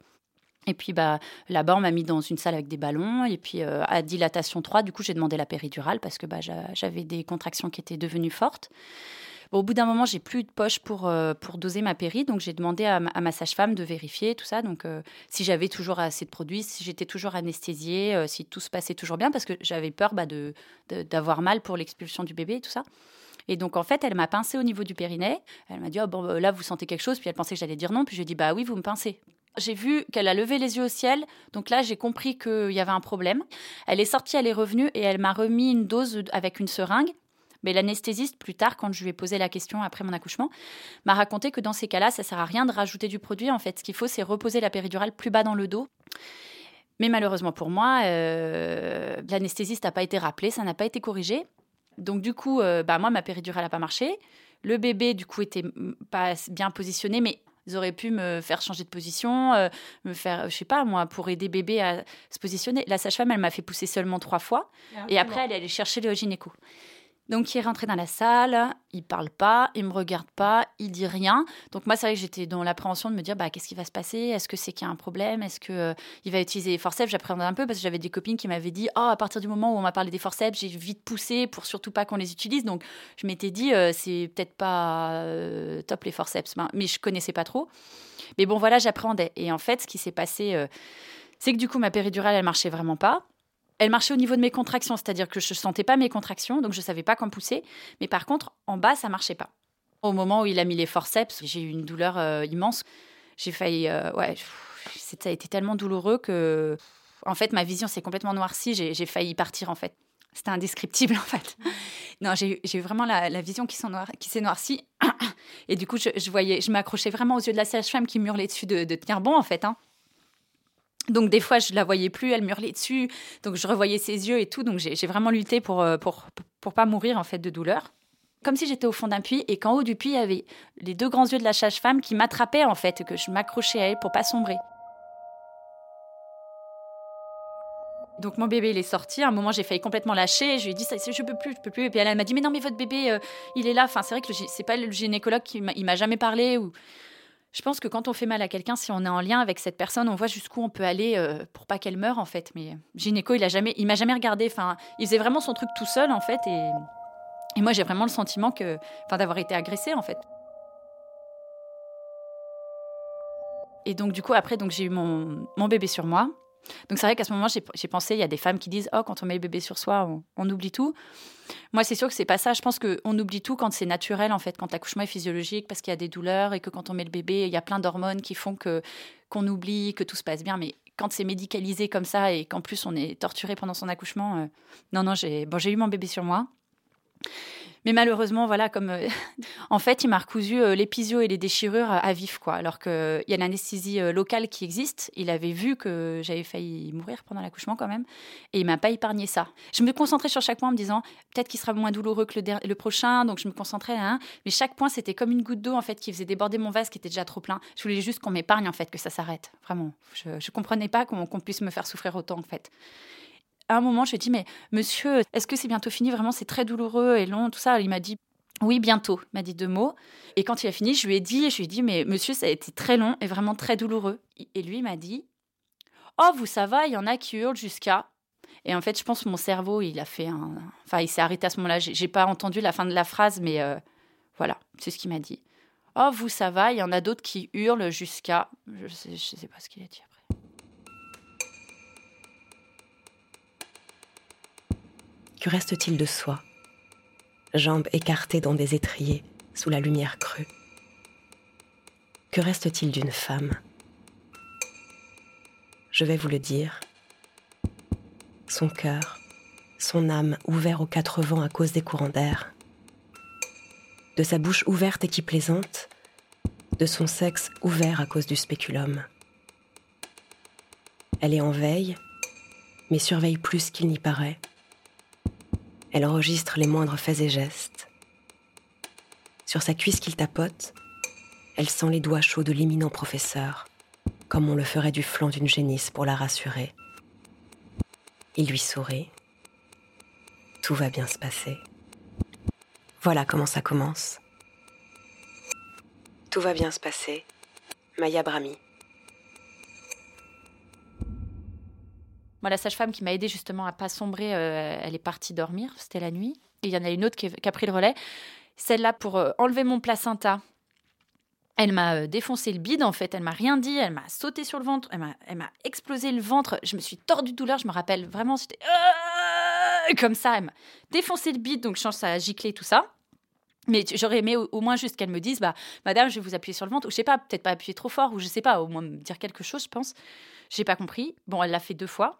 Et puis bah, là-bas, on m'a mis dans une salle avec des ballons. Et puis euh, à dilatation 3, du coup, j'ai demandé la péridurale parce que bah, j'avais des contractions qui étaient devenues fortes. au bout d'un moment, j'ai plus de poche pour, euh, doser ma péri, donc j'ai demandé à ma, sage-femme de vérifier tout ça. Donc, euh, si j'avais toujours assez de produits, si j'étais toujours anesthésiée, si tout se passait toujours bien, parce que j'avais peur bah, de, d'avoir mal pour l'expulsion du bébé et tout ça. Et donc, en fait, elle m'a pincé au niveau du périnée. Elle m'a dit, oh, bon, là, vous sentez quelque chose Puis elle pensait que j'allais dire non. Puis je lui ai dit, bah oui, vous me pincez. J'ai vu qu'elle a levé les yeux au ciel, donc là j'ai compris qu'il y avait un problème. Elle est sortie, elle est revenue et elle m'a remis une dose avec une seringue. Mais l'anesthésiste, plus tard, quand je lui ai posé la question après mon accouchement, m'a raconté que dans ces cas-là, ça sert à rien de rajouter du produit. En fait, ce qu'il faut, c'est reposer la péridurale plus bas dans le dos. Mais malheureusement pour moi, euh, l'anesthésiste n'a pas été rappelé, ça n'a pas été corrigé. Donc du coup, euh, bah, moi, ma péridurale n'a pas marché. Le bébé, du coup, était pas bien positionné, mais ils auraient pu me faire changer de position, euh, me faire, je sais pas moi, pour aider bébé à se positionner. La sage-femme, elle m'a fait pousser seulement trois fois. Ah, et après, elle est allée chercher le gynéco. Donc il est rentré dans la salle, il parle pas, il me regarde pas, il dit rien. Donc moi c'est vrai que j'étais dans l'appréhension de me dire bah qu'est-ce qui va se passer? Est-ce que c'est qu'il y a un problème? Est-ce que euh, il va utiliser les forceps? J'appréhendais un peu parce que j'avais des copines qui m'avaient dit oh à partir du moment où on m'a parlé des forceps, j'ai vite poussé pour surtout pas qu'on les utilise. Donc je m'étais dit euh, c'est peut-être pas euh, top les forceps, ben, mais je connaissais pas trop. Mais bon voilà j'appréhendais. Et en fait ce qui s'est passé c'est que du coup ma péridurale elle marchait vraiment pas elle marchait au niveau de mes contractions, c'est-à-dire que je ne sentais pas mes contractions, donc je ne savais pas quand pousser. Mais par contre, en bas, ça marchait pas. Au moment où il a mis les forceps, j'ai eu une douleur euh, immense. J'ai failli, euh, ouais, ça a été tellement douloureux que, en fait, ma vision s'est complètement noircie. J'ai failli partir, en fait. C'était indescriptible, en fait. Non, j'ai eu vraiment la, vision qui s'est noircie. Et du coup, je, voyais, je m'accrochais vraiment aux yeux de la sage-femme qui me hurlait dessus de, tenir bon, en fait. Hein. Donc des fois, je la voyais plus, elle hurlait dessus. Donc je revoyais ses yeux et tout. Donc j'ai vraiment lutté pour, euh, pour, pour pas mourir en fait de douleur. Comme si j'étais au fond d'un puits et qu'en haut du puits, il y avait les deux grands yeux de la sage-femme qui m'attrapaient en fait, que je m'accrochais à elle pour pas sombrer. Donc mon bébé il est sorti. À un moment j'ai failli complètement lâcher. Je lui ai dit je peux plus, je peux plus. Et puis elle, m'a dit mais non mais votre bébé euh, il est là. Enfin c'est vrai que c'est pas le gynécologue qui m'a jamais parlé ou je pense que quand on fait mal à quelqu'un, si on est en lien avec cette personne, on voit jusqu'où on peut aller euh, pour pas qu'elle meure en fait. Mais gynéco, il a jamais, il m'a jamais regardé. Enfin, il faisait vraiment son truc tout seul en fait. Et, moi, j'ai vraiment le sentiment que, enfin, d'avoir été agressée en fait. Et donc du coup, après, donc j'ai eu mon, mon bébé sur moi. Donc c'est vrai qu'à ce moment, j'ai pensé, il y a des femmes qui disent, oh, quand on met le bébé sur soi, on, oublie tout. Moi, c'est sûr que c'est pas ça. Je pense qu'on oublie tout quand c'est naturel, en fait, quand l'accouchement est physiologique, parce qu'il y a des douleurs et que quand on met le bébé, il y a plein d'hormones qui font que qu'on oublie, que tout se passe bien. Mais quand c'est médicalisé comme ça et qu'en plus on est torturé pendant son accouchement, euh, non, non, j'ai bon, eu mon bébé sur moi. Mais malheureusement, voilà, comme euh, <laughs> en fait, il m'a recousu euh, l'épisio et les déchirures à vif, quoi. Alors qu'il y a l'anesthésie euh, locale qui existe. Il avait vu que j'avais failli mourir pendant l'accouchement quand même, et il m'a pas épargné ça. Je me concentrais sur chaque point en me disant peut-être qu'il sera moins douloureux que le, le, prochain, donc je me concentrais. Hein, mais chaque point, c'était comme une goutte d'eau en fait qui faisait déborder mon vase qui était déjà trop plein. Je voulais juste qu'on m'épargne en fait, que ça s'arrête. Vraiment, je, je comprenais pas qu'on puisse me faire souffrir autant en fait à un moment, je lui ai dit, mais monsieur, est-ce que c'est bientôt fini? Vraiment, c'est très douloureux et long, tout ça. Il m'a dit, oui, bientôt, m'a dit deux mots. Et quand il a fini, je lui ai dit, je lui ai dit, mais monsieur, ça a été très long et vraiment très douloureux. Et lui m'a dit, oh, vous, ça va, il y en a qui hurlent jusqu'à. Et en fait, je pense que mon cerveau, il a fait un. Enfin, il s'est arrêté à ce moment-là. J'ai pas entendu la fin de la phrase, mais euh, voilà, c'est ce qu'il m'a dit. Oh, vous, ça va, il y en a d'autres qui hurlent jusqu'à. Je sais, sais pas ce qu'il a dit. Que reste-t-il de soi? Jambes écartées dans des étriers, sous la lumière crue. Que reste-t-il d'une femme? Je vais vous le dire. Son cœur, son âme ouvert aux quatre vents à cause des courants d'air. De sa bouche ouverte et qui plaisante, de son sexe ouvert à cause du spéculum. Elle est en veille, mais surveille plus qu'il n'y paraît elle enregistre les moindres faits et gestes. Sur sa cuisse qu'il tapote, elle sent les doigts chauds de l'imminent professeur, comme on le ferait du flanc d'une génisse pour la rassurer. Il lui sourit. Tout va bien se passer. Voilà comment ça commence. Tout va bien se passer. Maya Brahmi. Moi, la sage-femme qui m'a aidée justement à pas sombrer, euh, elle est partie dormir, c'était la nuit. Et il y en a une autre qui, a pris le relais. Celle-là, pour euh, enlever mon placenta, elle m'a euh, défoncé le bide en fait, elle m'a rien dit, elle m'a sauté sur le ventre, elle m'a explosé le ventre, je me suis tordue de douleur, je me rappelle vraiment, c'était comme ça, elle m'a défoncé le bide, donc je pense à gicler tout ça. Mais j'aurais aimé au, moins juste qu'elle me dise, bah, madame, je vais vous appuyer sur le ventre, ou je sais pas, peut-être pas appuyer trop fort, ou je sais pas, au moins me dire quelque chose, je pense. J'ai pas compris. Bon, elle l'a fait deux fois.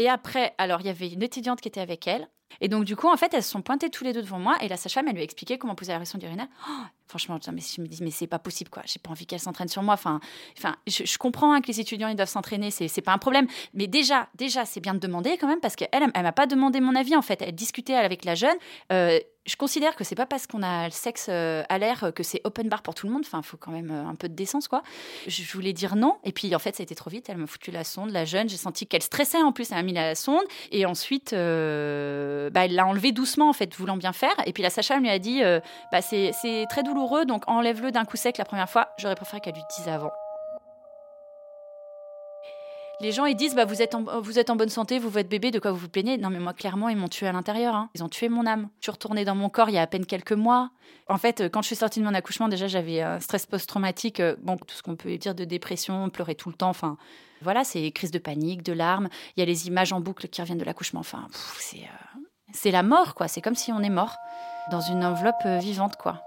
Et après, alors, il y avait une étudiante qui était avec elle. Et donc, du coup, en fait, elles se sont pointées tous les deux devant moi. Et la sage-femme, elle lui a expliqué comment poser la pression d'urinaire. Oh, franchement, je me dis, mais c'est pas possible, quoi. J'ai pas envie qu'elle s'entraîne sur moi. Enfin, enfin je, comprends hein, que les étudiants, ils doivent s'entraîner. C'est, c'est pas un problème. Mais déjà, déjà, c'est bien de demander quand même parce qu'elle, elle, elle m'a pas demandé mon avis, en fait. Elle discutait avec la jeune. Euh, Je considère que c'est pas parce qu'on a le sexe euh, à l'air que c'est open bar pour tout le monde. Enfin, il faut quand même euh, un peu de décence, quoi. Je voulais dire non. Et puis, en fait, ça a été trop vite. Elle m'a foutu la sonde, la jeune. J'ai senti qu'elle stressait en plus. Elle m'a mis la sonde. Et ensuite, euh, bah, elle l'a enlevé doucement, en fait, voulant bien faire. Et puis, la Sacha lui a dit bah, c'est très douloureux, donc enlève-le d'un coup sec la première fois. J'aurais préféré qu'elle lui dise avant. Les gens ils disent bah vous êtes en, vous êtes en bonne santé, vous votre bébé, de quoi vous vous plaignez? Non mais moi clairement ils m'ont tué à l'intérieur. Hein. Ils ont tué mon âme. Je suis retournée dans mon corps il y a à peine quelques mois. En fait quand je suis sortie de mon accouchement déjà j'avais un stress post-traumatique, euh, bon tout ce qu'on peut dire de dépression, pleurer tout le temps, enfin voilà c'est crise de panique, de larmes. Il y a les images en boucle qui reviennent de l'accouchement. Enfin c'est euh, c'est la mort quoi. C'est comme si on est mort dans une enveloppe euh, vivante quoi.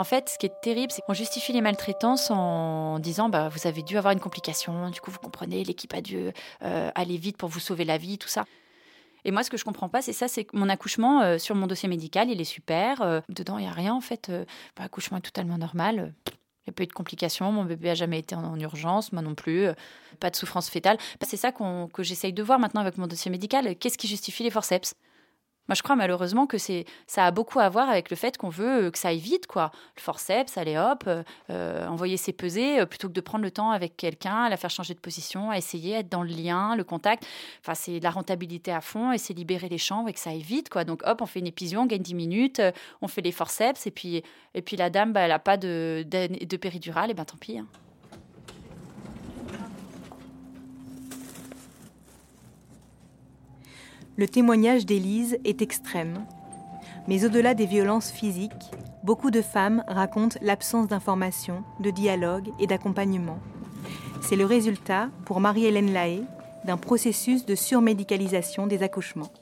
En fait, ce qui est terrible, c'est qu'on justifie les maltraitances en disant bah, vous avez dû avoir une complication, du coup, vous comprenez, l'équipe a dû euh, aller vite pour vous sauver la vie, tout ça. Et moi, ce que je comprends pas, c'est ça, c'est que mon accouchement euh, sur mon dossier médical, il est super. Euh, dedans, il n'y a rien, en fait. L'accouchement est totalement normal. Il n'y a pas eu de complications. Mon bébé a jamais été en, urgence, moi non plus. pas de souffrance fétale. C'est ça que j'essaye de voir maintenant avec mon dossier médical. Qu'est-ce qui justifie les forceps? Moi, je crois malheureusement que c'est, ça a beaucoup à voir avec le fait qu'on veut euh, que ça aille vite, quoi. Le forceps, allez hop, euh, euh, envoyer ses pesées, plutôt que de prendre le temps avec quelqu'un, la faire changer de position, à essayer, être dans le lien, le contact. Enfin, c'est la rentabilité à fond et c'est libérer les chambres et que ça aille vite, quoi. Donc, hop, on fait une épision, on gagne 10 minutes, on fait les forceps et puis, et puis la dame, bah, elle n'a pas de, de, péridurale, et ben tant pis. Hein. Le témoignage d'Élise est extrême. Mais au-delà des violences physiques, beaucoup de femmes racontent l'absence d'information, de dialogue et d'accompagnement. C'est le résultat, pour Marie-Hélène Lahaye, d'un processus de surmédicalisation des accouchements.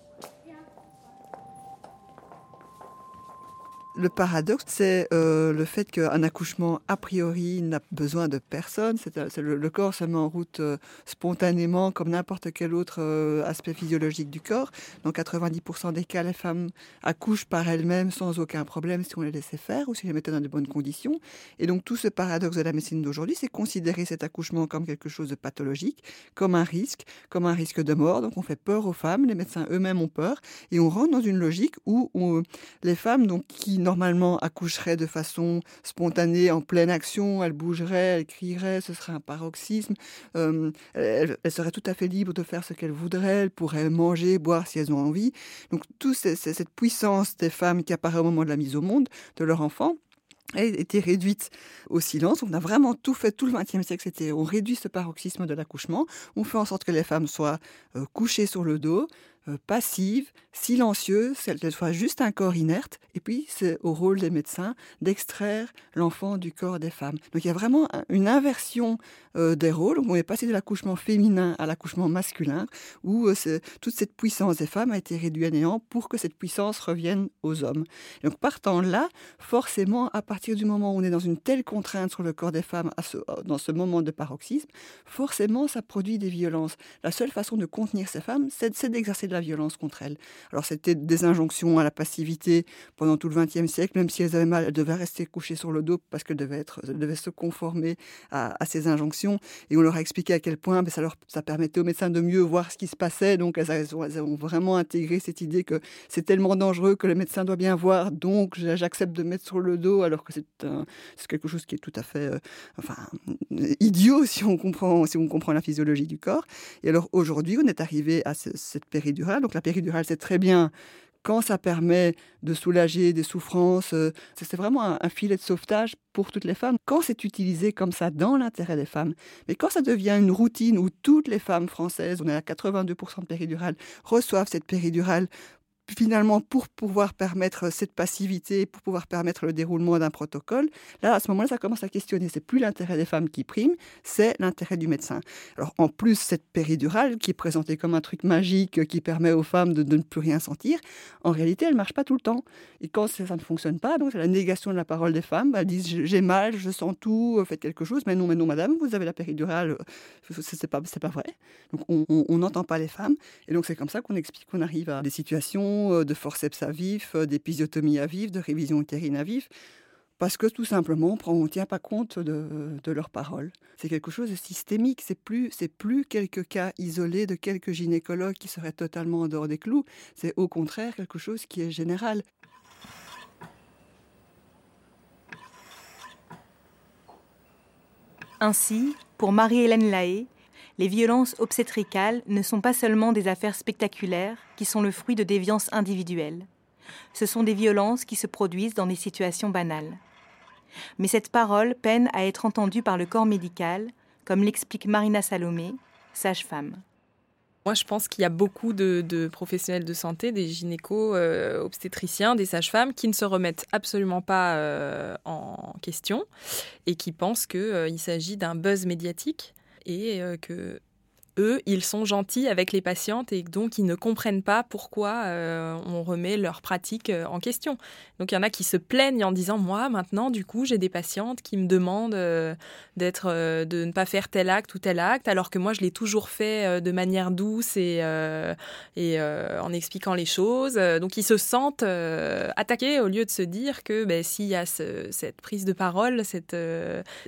Le paradoxe, c'est euh, le fait qu'un accouchement, a priori, n'a besoin de personne. C'est, le, corps se met en route euh, spontanément, comme n'importe quel autre euh, aspect physiologique du corps. Dans 90% des cas, les femmes accouchent par elles-mêmes sans aucun problème si on les laissait faire ou si on les mettait dans de bonnes conditions. Et donc tout ce paradoxe de la médecine d'aujourd'hui, c'est considérer cet accouchement comme quelque chose de pathologique, comme un risque, comme un risque de mort. Donc on fait peur aux femmes, les médecins eux-mêmes ont peur, et on rentre dans une logique où les femmes donc, qui normalement accoucherait de façon spontanée, en pleine action, elle bougerait, elle crierait, ce serait un paroxysme, euh, elle, serait tout à fait libre de faire ce qu'elle voudrait, elle pourrait manger, boire si elles ont envie. Donc toute cette puissance des femmes qui apparaît au moment de la mise au monde de leur enfant, a été réduite au silence. On a vraiment tout fait, tout le XXe siècle, c'était on réduit ce paroxysme de l'accouchement, on fait en sorte que les femmes soient euh, couchées sur le dos, passive, silencieuse, qu'elle soit juste un corps inerte. Et puis, c'est au rôle des médecins d'extraire l'enfant du corps des femmes. Donc, il y a vraiment une inversion euh, des rôles. On est passé de l'accouchement féminin à l'accouchement masculin, où euh, toute cette puissance des femmes a été réduite à néant pour que cette puissance revienne aux hommes. donc, partant là, forcément, à partir du moment où on est dans une telle contrainte sur le corps des femmes, dans ce moment de paroxysme, forcément, ça produit des violences. La seule façon de contenir ces femmes, c'est d'exercer de la violence contre elles. Alors c'était des injonctions à la passivité pendant tout le XXe siècle, même si elles avaient mal, elles devaient rester couchées sur le dos parce qu'elles devaient, être, devaient se conformer à, ces injonctions. Et on leur a expliqué à quel point ben, ça, leur, ça permettait aux médecins de mieux voir ce qui se passait. Donc elles, ont, vraiment intégré cette idée que c'est tellement dangereux que le médecin doit bien voir, donc j'accepte de mettre sur le dos, alors que c'est quelque chose qui est tout à fait euh, enfin, idiot si on, comprend, si on comprend la physiologie du corps. Et alors aujourd'hui, on est arrivé à cette période donc la péridurale, c'est très bien quand ça permet de soulager des souffrances. C'est vraiment un, filet de sauvetage pour toutes les femmes. Quand c'est utilisé comme ça dans l'intérêt des femmes, mais quand ça devient une routine où toutes les femmes françaises, on est à 82% de péridurale, reçoivent cette péridurale finalement, pour pouvoir permettre cette passivité, pour pouvoir permettre le déroulement d'un protocole, là, à ce moment-là, ça commence à questionner. C'est plus l'intérêt des femmes qui prime, c'est l'intérêt du médecin. Alors, en plus, cette péridurale, qui est présentée comme un truc magique qui permet aux femmes de, ne plus rien sentir, en réalité, elle marche pas tout le temps. Et quand ça, ne fonctionne pas, donc c'est la négation de la parole des femmes. Elles disent j'ai mal, je sens tout, faites quelque chose. Mais non, mais non, madame, vous avez la péridurale, c'est pas, pas vrai. Donc, on n'entend pas les femmes. Et donc, c'est comme ça qu'on explique qu'on arrive à des situations euh, de forceps à vif, euh, d'épisiotomie à vif, de révision utérine à vif, parce que tout simplement on ne tient pas compte de, leurs paroles. C'est quelque chose de systémique, c'est plus, c'est plus quelques cas isolés de quelques gynécologues qui seraient totalement en dehors des clous, c'est au contraire quelque chose qui est général. Ainsi, pour Marie-Hélène Lahaye, les violences obstétricales ne sont pas seulement des affaires spectaculaires qui sont le fruit de déviances individuelles. Ce sont des violences qui se produisent dans des situations banales. Mais cette parole peine à être entendue par le corps médical, comme l'explique Marina Salomé, sage-femme. Moi, je pense qu'il y a beaucoup de, professionnels de santé, des gynécos, euh, obstétriciens, des sages-femmes qui ne se remettent absolument pas euh, en question et qui pensent qu'il euh, s'agit d'un buzz médiatique et que eux, ils sont gentils avec les patientes et donc ils ne comprennent pas pourquoi euh, on remet leur pratique euh, en question. Donc il y en a qui se plaignent en disant moi maintenant du coup j'ai des patientes qui me demandent euh, d'être de ne pas faire tel acte ou tel acte alors que moi je l'ai toujours fait de manière douce et en expliquant les choses. Donc ils se sentent attaqués au lieu de se dire que ben, s'il y a cette prise de parole, cette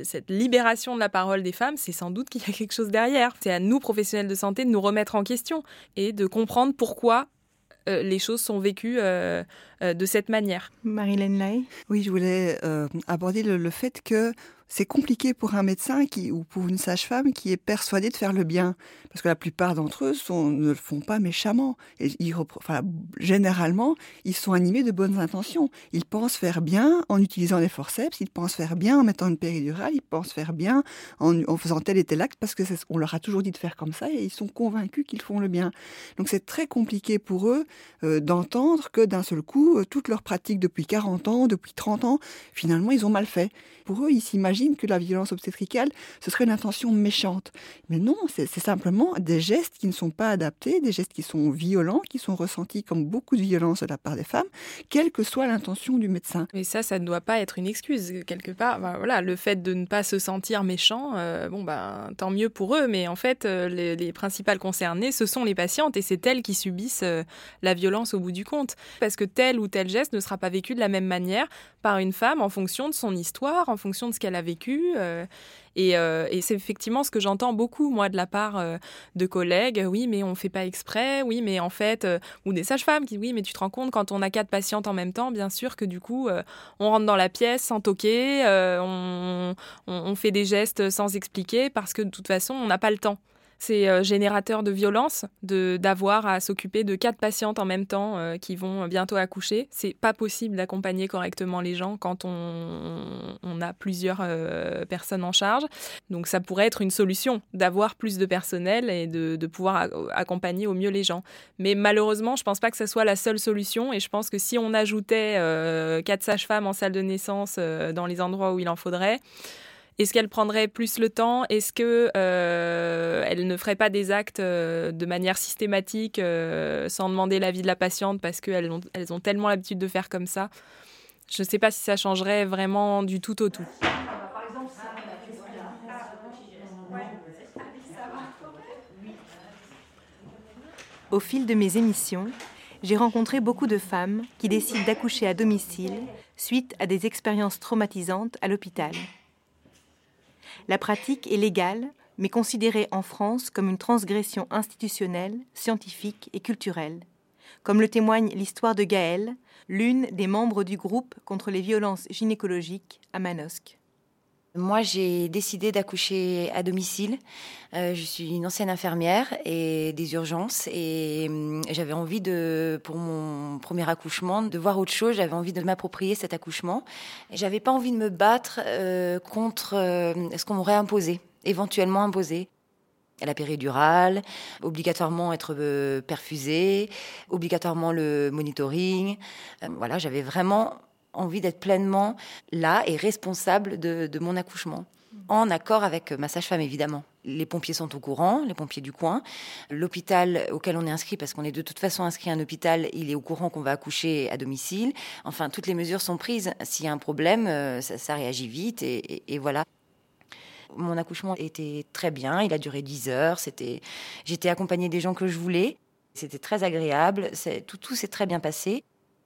cette libération de la parole des femmes, c'est sans doute qu'il y a quelque chose derrière. C'est à nous professionnels de santé de nous remettre en question et de comprendre pourquoi euh, les choses sont vécues euh, euh, de cette manière. Marilyn Lay Oui, je voulais aborder le, fait que c'est compliqué pour un médecin qui, ou pour une sage-femme qui est persuadée de faire le bien. Parce que la plupart d'entre eux ne le font pas méchamment. Généralement, ils sont animés de bonnes intentions. Ils pensent faire bien en utilisant les forceps, ils pensent faire bien en mettant une péridurale, ils pensent faire bien en, faisant tel et tel acte parce que on leur a toujours dit de faire comme ça et ils sont convaincus qu'ils font le bien. Donc c'est très compliqué pour eux euh, d'entendre que d'un seul coup, euh, toute leur pratique depuis 40 ans, depuis 30 ans, finalement, ils ont mal fait. Pour eux, ils s'imaginent que la violence obstétricale, ce serait une intention méchante. Mais non, c'est simplement des gestes qui ne sont pas adaptés, des gestes qui sont violents, qui sont ressentis comme beaucoup de violence de la part des femmes, quelle que soit l'intention du médecin. Mais ça, ça ne doit pas être une excuse, quelque part. voilà, le fait de ne pas se sentir méchant, euh, bon, ben, tant mieux pour eux, mais en fait, euh, les, principales concernées, ce sont les patientes et c'est elles qui subissent euh, la violence au bout du compte. Parce que tel ou tel geste ne sera pas vécu de la même manière par une femme en fonction de son histoire, en fonction de ce qu'elle a vécu. Euh, et, c'est effectivement ce que j'entends beaucoup, moi, de la part euh, de collègues. Oui, mais on ne fait pas exprès. Oui, mais en fait, ou des sages-femmes qui disent oui, mais tu te rends compte, quand on a quatre patientes en même temps, bien sûr que du coup, on rentre dans la pièce sans toquer, on, on fait des gestes sans expliquer parce que de toute façon, on n'a pas le temps c'est euh, générateur de violence d'avoir à s'occuper de quatre patientes en même temps euh, qui vont bientôt accoucher. C'est pas possible d'accompagner correctement les gens quand on, on a plusieurs euh, personnes en charge. Donc ça pourrait être une solution d'avoir plus de personnel et de, de pouvoir accompagner au mieux les gens. Mais malheureusement, je pense pas que ce soit la seule solution et je pense que si on ajoutait quatre sages-femmes en salle de naissance dans les endroits où il en faudrait, est-ce qu'elle prendrait plus le temps? Est-ce que euh, ne ferait pas des actes euh, de manière systématique euh, sans demander l'avis de la patiente parce qu'elles ont, elles ont tellement l'habitude de faire comme ça? Je ne sais pas si ça changerait vraiment du tout au tout. Au fil de mes émissions, j'ai rencontré beaucoup de femmes qui décident d'accoucher à domicile suite à des expériences traumatisantes à l'hôpital. La pratique est légale, mais considérée en France comme une transgression institutionnelle, scientifique et culturelle, comme le témoigne l'histoire de Gaëlle, l'une des membres du groupe contre les violences gynécologiques à Manosque. Moi, j'ai décidé d'accoucher à domicile. Euh, je suis une ancienne infirmière et des urgences et hum, j'avais envie de, pour mon premier accouchement, de voir autre chose. J'avais envie de m'approprier cet accouchement. J'avais pas envie de me battre euh, contre euh, ce qu'on m'aurait imposé, éventuellement imposé la péridurale, obligatoirement être perfusée, obligatoirement le monitoring. voilà, j'avais vraiment envie d'être pleinement là et responsable de, mon accouchement, en accord avec ma sage-femme évidemment. Les pompiers sont au courant, les pompiers du coin. L'hôpital auquel on est inscrit, parce qu'on est de toute façon inscrit à un hôpital, il est au courant qu'on va accoucher à domicile. Enfin, toutes les mesures sont prises. S'il y a un problème, euh, ça, réagit vite et, voilà. Mon accouchement était très bien, il a duré 10 heures. C'était, j'étais accompagnée des gens que je voulais. C'était très agréable, tout, tout s'est très bien passé.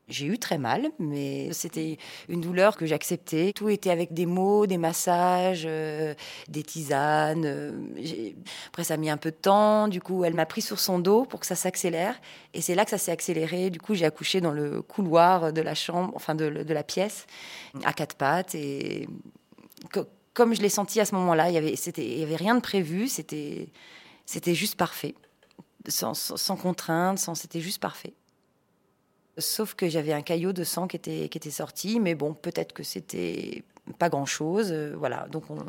J'ai eu très mal, mais c'était une douleur que j'acceptais. Tout était avec des mots, des massages, euh, des tisanes. euh, Après, ça a mis un peu de temps. Du coup, elle m'a pris sur son dos pour que ça s'accélère. Et c'est là que ça s'est accéléré. Du coup, j'ai accouché dans le couloir de la chambre, enfin de, la pièce, à quatre pattes. Et co- comme je l'ai senti à ce moment-là, il y avait, rien de prévu. C'était, juste parfait, sans, sans, sans contrainte, sans, c'était juste parfait. Sauf que j'avais un caillot de sang qui était, qui était sorti, mais bon, peut-être que c'était pas grand-chose. euh, voilà, donc on-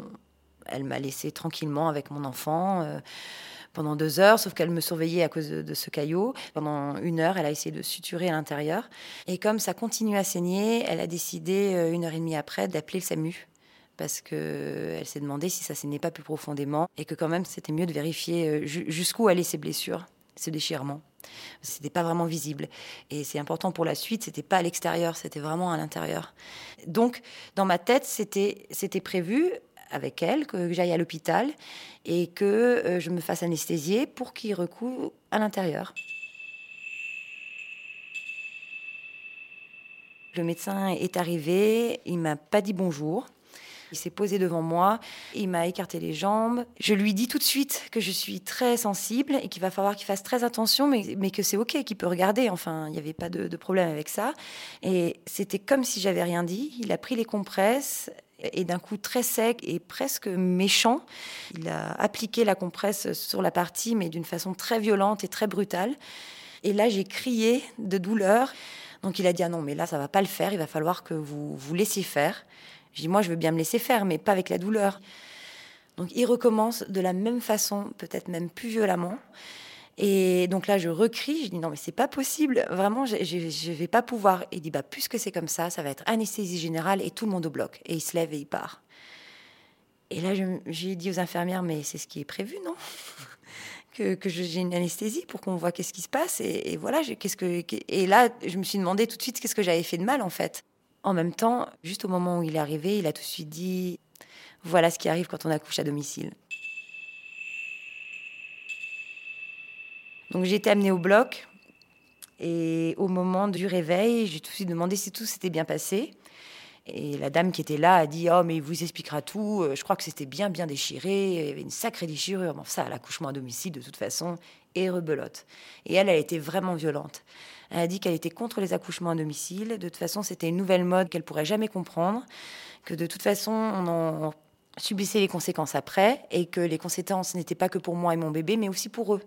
elle m'a laissé tranquillement avec mon enfant euh, pendant deux heures, sauf qu'elle me surveillait à cause de, ce caillot. Pendant une heure, elle a essayé de suturer à l'intérieur. Et comme ça continue à saigner, elle a décidé, euh, une heure et demie après, d'appeler le SAMU. Parce qu'elle s'est demandé si ça saignait pas plus profondément et que quand même c'était mieux de vérifier ju- jusqu'où allaient ces blessures, ce déchirement. C'était pas vraiment visible. Et c'est important pour la suite, c'était pas à l'extérieur, c'était vraiment à l'intérieur. Donc, dans ma tête, c'était, prévu avec elle que j'aille à l'hôpital et que euh, je me fasse anesthésier pour qu'il recoue à l'intérieur. Le médecin est arrivé, il m'a pas dit bonjour. Il s'est posé devant moi, il m'a écarté les jambes. Je lui dis tout de suite que je suis très sensible et qu'il va falloir qu'il fasse très attention, mais, mais que c'est OK, qu'il peut regarder. Enfin, il n'y avait pas de, problème avec ça. Et c'était comme si j'avais rien dit. Il a pris les compresses et d'un coup très sec et presque méchant, il a appliqué la compresse sur la partie, mais d'une façon très violente et très brutale. Et là, j'ai crié de douleur. Donc il a dit ah non, mais là ça va pas le faire. Il va falloir que vous vous laissiez faire. Je dis moi je veux bien me laisser faire, mais pas avec la douleur. Donc il recommence de la même façon, peut-être même plus violemment. Et donc là je recrie, je dis non mais c'est pas possible, vraiment je, je, vais pas pouvoir. Il dit bah puisque c'est comme ça, ça va être anesthésie générale et tout le monde au bloc. Et il se lève et il part. Et là j'ai dit aux infirmières mais c'est ce qui est prévu non? <laughs> Que, que j'ai une anesthésie pour qu'on voit qu'est-ce qui se passe. Et, et voilà, qu'est-ce que, et là, je me suis demandé tout de suite qu'est-ce que j'avais fait de mal, en fait. En même temps, juste au moment où il est arrivé, il a tout de suite dit Voilà ce qui arrive quand on accouche à domicile. Donc j'ai été amenée au bloc. Et au moment du réveil, j'ai tout de suite demandé si tout s'était bien passé. Et la dame qui était là a dit Oh, mais il vous expliquera tout. Euh, Je crois que c'était bien, bien déchiré. Il y avait une sacrée déchirure. Bon, ça, l'accouchement à domicile, de toute façon, et rebelote. Et elle, elle était vraiment violente. Elle a dit qu'elle était contre les accouchements à domicile. De toute façon, c'était une nouvelle mode qu'elle pourrait jamais comprendre. Que de toute façon, on en subissait les conséquences après. Et que les conséquences n'étaient pas que pour moi et mon bébé, mais aussi pour eux.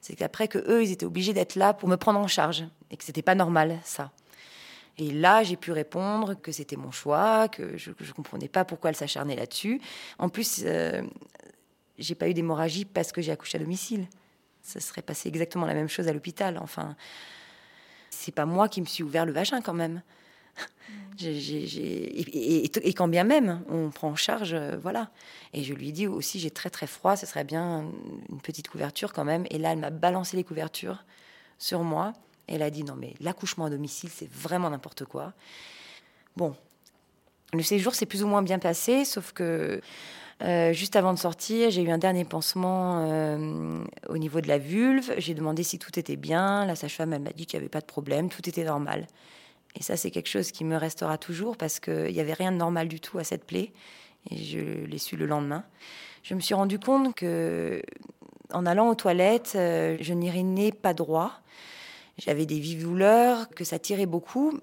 C'est qu'après, que eux, ils étaient obligés d'être là pour me prendre en charge. Et que c'était pas normal, ça. Et là, j'ai pu répondre que c'était mon choix, que je ne comprenais pas pourquoi elle s'acharnait là-dessus. En plus, euh, j'ai pas eu d'hémorragie parce que j'ai accouché à domicile. Ça serait passé exactement la même chose à l'hôpital. Enfin, c'est pas moi qui me suis ouvert le vagin quand même. <laughs> Et, et- et quand bien même, on prend en charge, euh, voilà. Et je lui ai dit aussi, j'ai très très froid, ce serait bien une petite couverture quand même. Et là, elle m'a balancé les couvertures sur moi. Et elle a dit non mais l'accouchement à domicile, c'est vraiment n'importe quoi. Bon, le séjour s'est plus ou moins bien passé, sauf que euh, juste avant de sortir, j'ai eu un dernier pansement euh, au niveau de la vulve. J'ai demandé si tout était bien. La sage-femme, m'a dit qu'il n'y avait pas de problème, tout était normal. Et ça, c'est quelque chose qui me restera toujours parce qu'il n'y avait rien de normal du tout à cette plaie. Et je l'ai su le lendemain. Je me suis rendu compte que, en allant aux toilettes, euh, je n'urinais pas droit. J'avais des vives douleurs, que ça tirait beaucoup.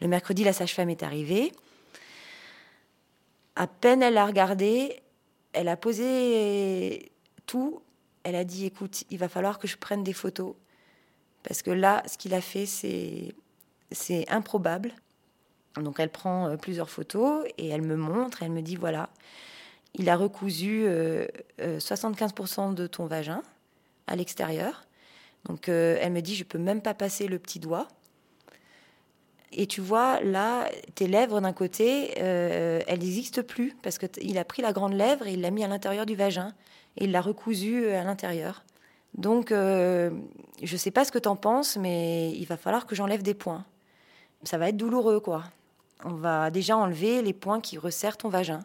Le mercredi, la sage-femme est arrivée. À peine elle a regardé, elle a posé tout. Elle a dit écoute, il va falloir que je prenne des photos. Parce que là, ce qu'il a fait, c'est, c'est improbable. Donc elle prend euh, plusieurs photos et elle me montre. Elle me dit voilà, il a recousu euh, euh, 75% de ton vagin à l'extérieur. Donc euh, elle me dit je peux même pas passer le petit doigt. Et tu vois, là, tes lèvres d'un côté, euh, elles n'existent plus parce qu'il a pris la grande lèvre et il l'a mis à l'intérieur du vagin et il l'a recousu euh, à l'intérieur. Donc, euh, je sais pas ce que tu en penses, mais il va falloir que j'enlève des points. Ça va être douloureux, quoi. On va déjà enlever les points qui resserrent ton vagin.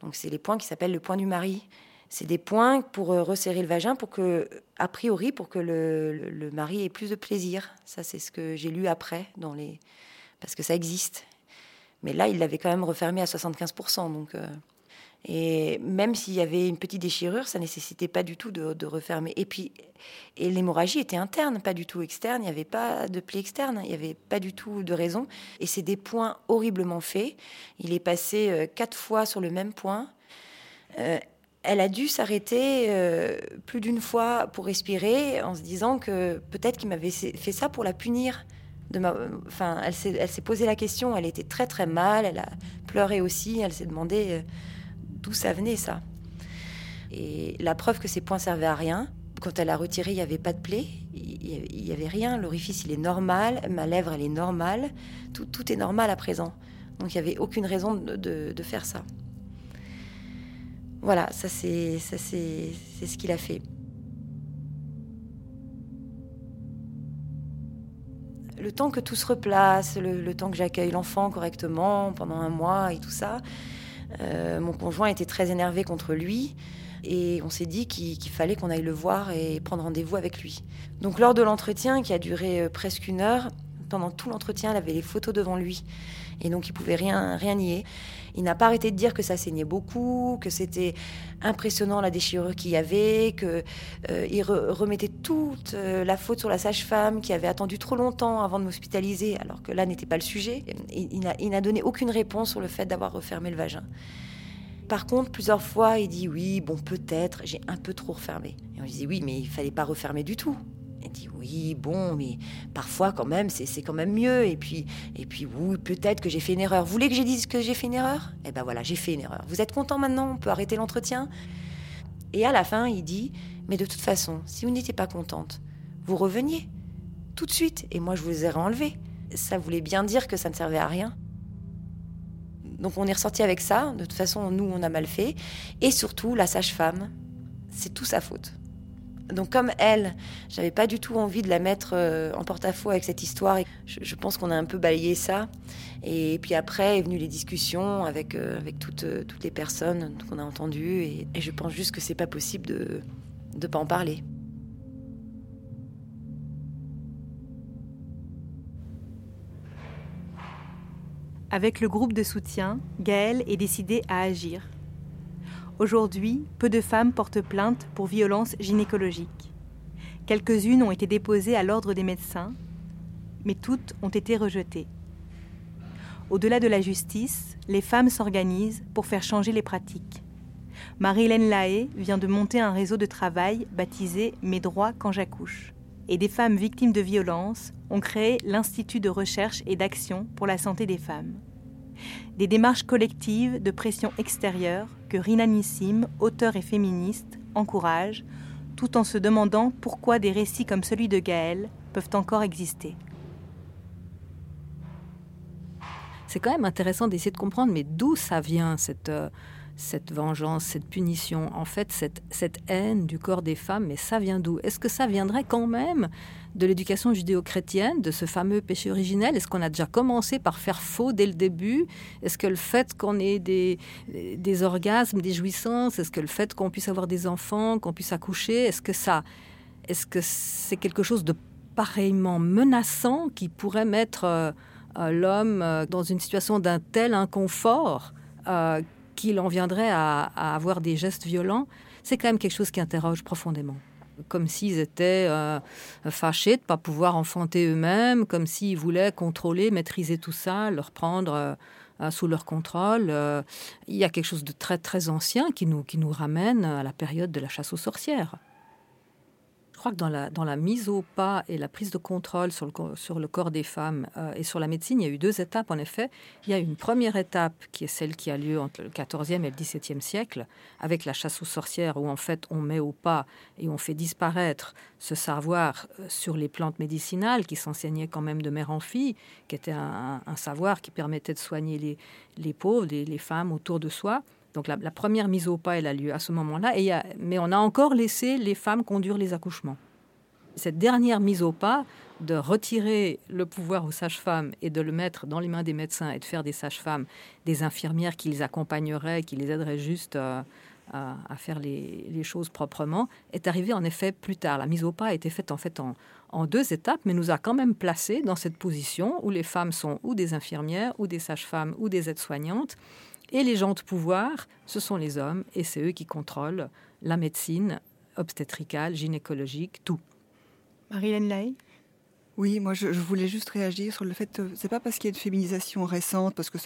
Donc, c'est les points qui s'appellent le point du mari. C'est des points pour resserrer le vagin, pour que, a priori, pour que le mari ait plus de plaisir. Ça, c'est ce que j'ai lu après, dans les... parce que ça existe. Mais là, il l'avait quand même refermé à 75%. Donc, et même s'il y avait une petite déchirure, ça nécessitait pas du tout de, refermer. Et puis, et l'hémorragie était interne, pas du tout externe. Il n'y avait pas de plaie externe. Il n'y avait pas du tout de raison. Et c'est des points horriblement faits. Il est passé euh, quatre fois sur le même point. Euh, elle a dû s'arrêter euh, plus d'une fois pour respirer en se disant que peut-être qu'il m'avait fait ça pour la punir. Ma... enfin, elle s'est posé la question. Elle était très très mal. Elle a pleuré aussi. Elle s'est demandé d'où ça venait ça. Et la preuve que ces points servaient à rien, quand elle a retiré, il n'y avait pas de plaie, il n'y avait rien, l'orifice il est normal, ma lèvre elle est normale, tout, tout est normal à présent. Donc il n'y avait aucune raison de, de, faire ça. Voilà, ça c'est ce qu'il a fait. Le temps que tout se replace, le, temps que j'accueille l'enfant correctement pendant un mois et tout ça, euh, mon conjoint était très énervé contre lui. Et on s'est dit qu'il fallait qu'on aille le voir et prendre rendez-vous avec lui. Donc lors de l'entretien, qui a duré euh, presque une heure, pendant tout l'entretien, il avait les photos devant lui. Et donc il pouvait rien nier. Il n'a pas arrêté de dire que ça saignait beaucoup, que c'était impressionnant la déchirure qu'il y avait, qu'il euh, remettait toute euh, la faute sur la sage-femme qui avait attendu trop longtemps avant de m'hospitaliser, alors que là n'était pas le sujet. il n'a donné aucune réponse sur le fait d'avoir refermé le vagin. Par contre, plusieurs fois, il dit oui, bon, peut-être, j'ai un peu trop refermé. Et on lui dit oui, mais il fallait pas refermer du tout. Elle dit oui, bon, mais parfois quand même, c'est quand même mieux. Et puis, et puis oui, peut-être que j'ai fait une erreur. Vous voulez que je dise que j'ai fait une erreur? Eh ben voilà, j'ai fait une erreur. Vous êtes content maintenant? On peut arrêter l'entretien? Et à la fin, il dit, mais de toute façon, si vous n'étiez pas contente, vous reveniez tout de suite. Et moi, je vous ai enlevé. Ça voulait bien dire que ça ne servait à rien. Donc on est ressorti avec ça. De toute façon, nous, on a mal fait. Et surtout, la sage-femme, c'est tout sa faute. Donc comme elle, j'avais pas du tout envie de la mettre euh, en porte-à-faux avec cette histoire. Et je, pense qu'on a un peu balayé ça. Et puis après est venue les discussions avec euh, avec toutes euh, toutes les personnes qu'on a entendues. Et, je pense juste que c'est pas possible de de pas en parler. Avec le groupe de soutien, Gaëlle est décidée à agir. Aujourd'hui, peu de femmes portent plainte pour violences gynécologiques. Quelques-unes ont été déposées à l'ordre des médecins, mais toutes ont été rejetées. Au-delà de la justice, les femmes s'organisent pour faire changer les pratiques. Marie-Hélène Lahaye vient de monter un réseau de travail baptisé Mes droits quand j'accouche. Et des femmes victimes de violences ont créé l'Institut de recherche et d'action pour la santé des femmes des démarches collectives de pression extérieure que Rina Nissim, auteur et féministe, encourage, tout en se demandant pourquoi des récits comme celui de Gaël peuvent encore exister. C'est quand même intéressant d'essayer de comprendre, mais d'où ça vient cette, euh, cette vengeance, cette punition, en fait, cette, cette haine du corps des femmes, mais ça vient d'où? Est-ce que ça viendrait quand même de l'éducation judéo-chrétienne, de ce fameux péché originel? Est-ce qu'on a déjà commencé par faire faux dès le début? Est-ce que le fait qu'on ait des, des orgasmes, des jouissances, est-ce que le fait qu'on puisse avoir des enfants, qu'on puisse accoucher, est-ce que ça, est-ce que c'est quelque chose de pareillement menaçant qui pourrait mettre euh, euh, l'homme euh, dans une situation d'un tel inconfort qu'il en viendrait à, avoir des gestes violents, c'est quand même quelque chose qui interroge profondément. Comme s'ils étaient euh, fâchés de ne pas pouvoir enfanter eux-mêmes, comme s'ils voulaient contrôler, maîtriser tout ça, leur prendre euh, sous leur contrôle. Euh, il y a quelque chose de très très ancien qui nous, qui nous ramène à la période de la chasse aux sorcières. Je crois que dans la, mise au pas et la prise de contrôle sur le, corps des femmes euh, et sur la médecine, il y a eu deux étapes en effet. Il y a une première étape qui est celle qui a lieu entre le 14e et le 17e siècle, avec la chasse aux sorcières, où en fait on met au pas et on fait disparaître ce savoir euh, sur les plantes médicinales qui s'enseignaient quand même de mère en fille, qui était un, savoir qui permettait de soigner les, pauvres, les femmes autour de soi. Donc la, première mise au pas, elle a lieu à ce moment-là, mais on a encore laissé les femmes conduire les accouchements. Cette dernière mise au pas de retirer le pouvoir aux sages-femmes et de le mettre dans les mains des médecins et de faire des sages-femmes des infirmières qui les accompagneraient, qui les aideraient juste euh, à, faire les, choses proprement, est arrivée en effet plus tard. La mise au pas a été faite en fait en deux étapes, mais nous a quand même placés dans cette position où les femmes sont ou des infirmières, ou des sages-femmes, ou des aides-soignantes, et les gens de pouvoir, ce sont les hommes, et c'est eux qui contrôlent la médecine obstétricale, gynécologique, tout. Oui, moi je, voulais juste réagir sur le fait, que c'est pas parce qu'il y a une féminisation récente, parce que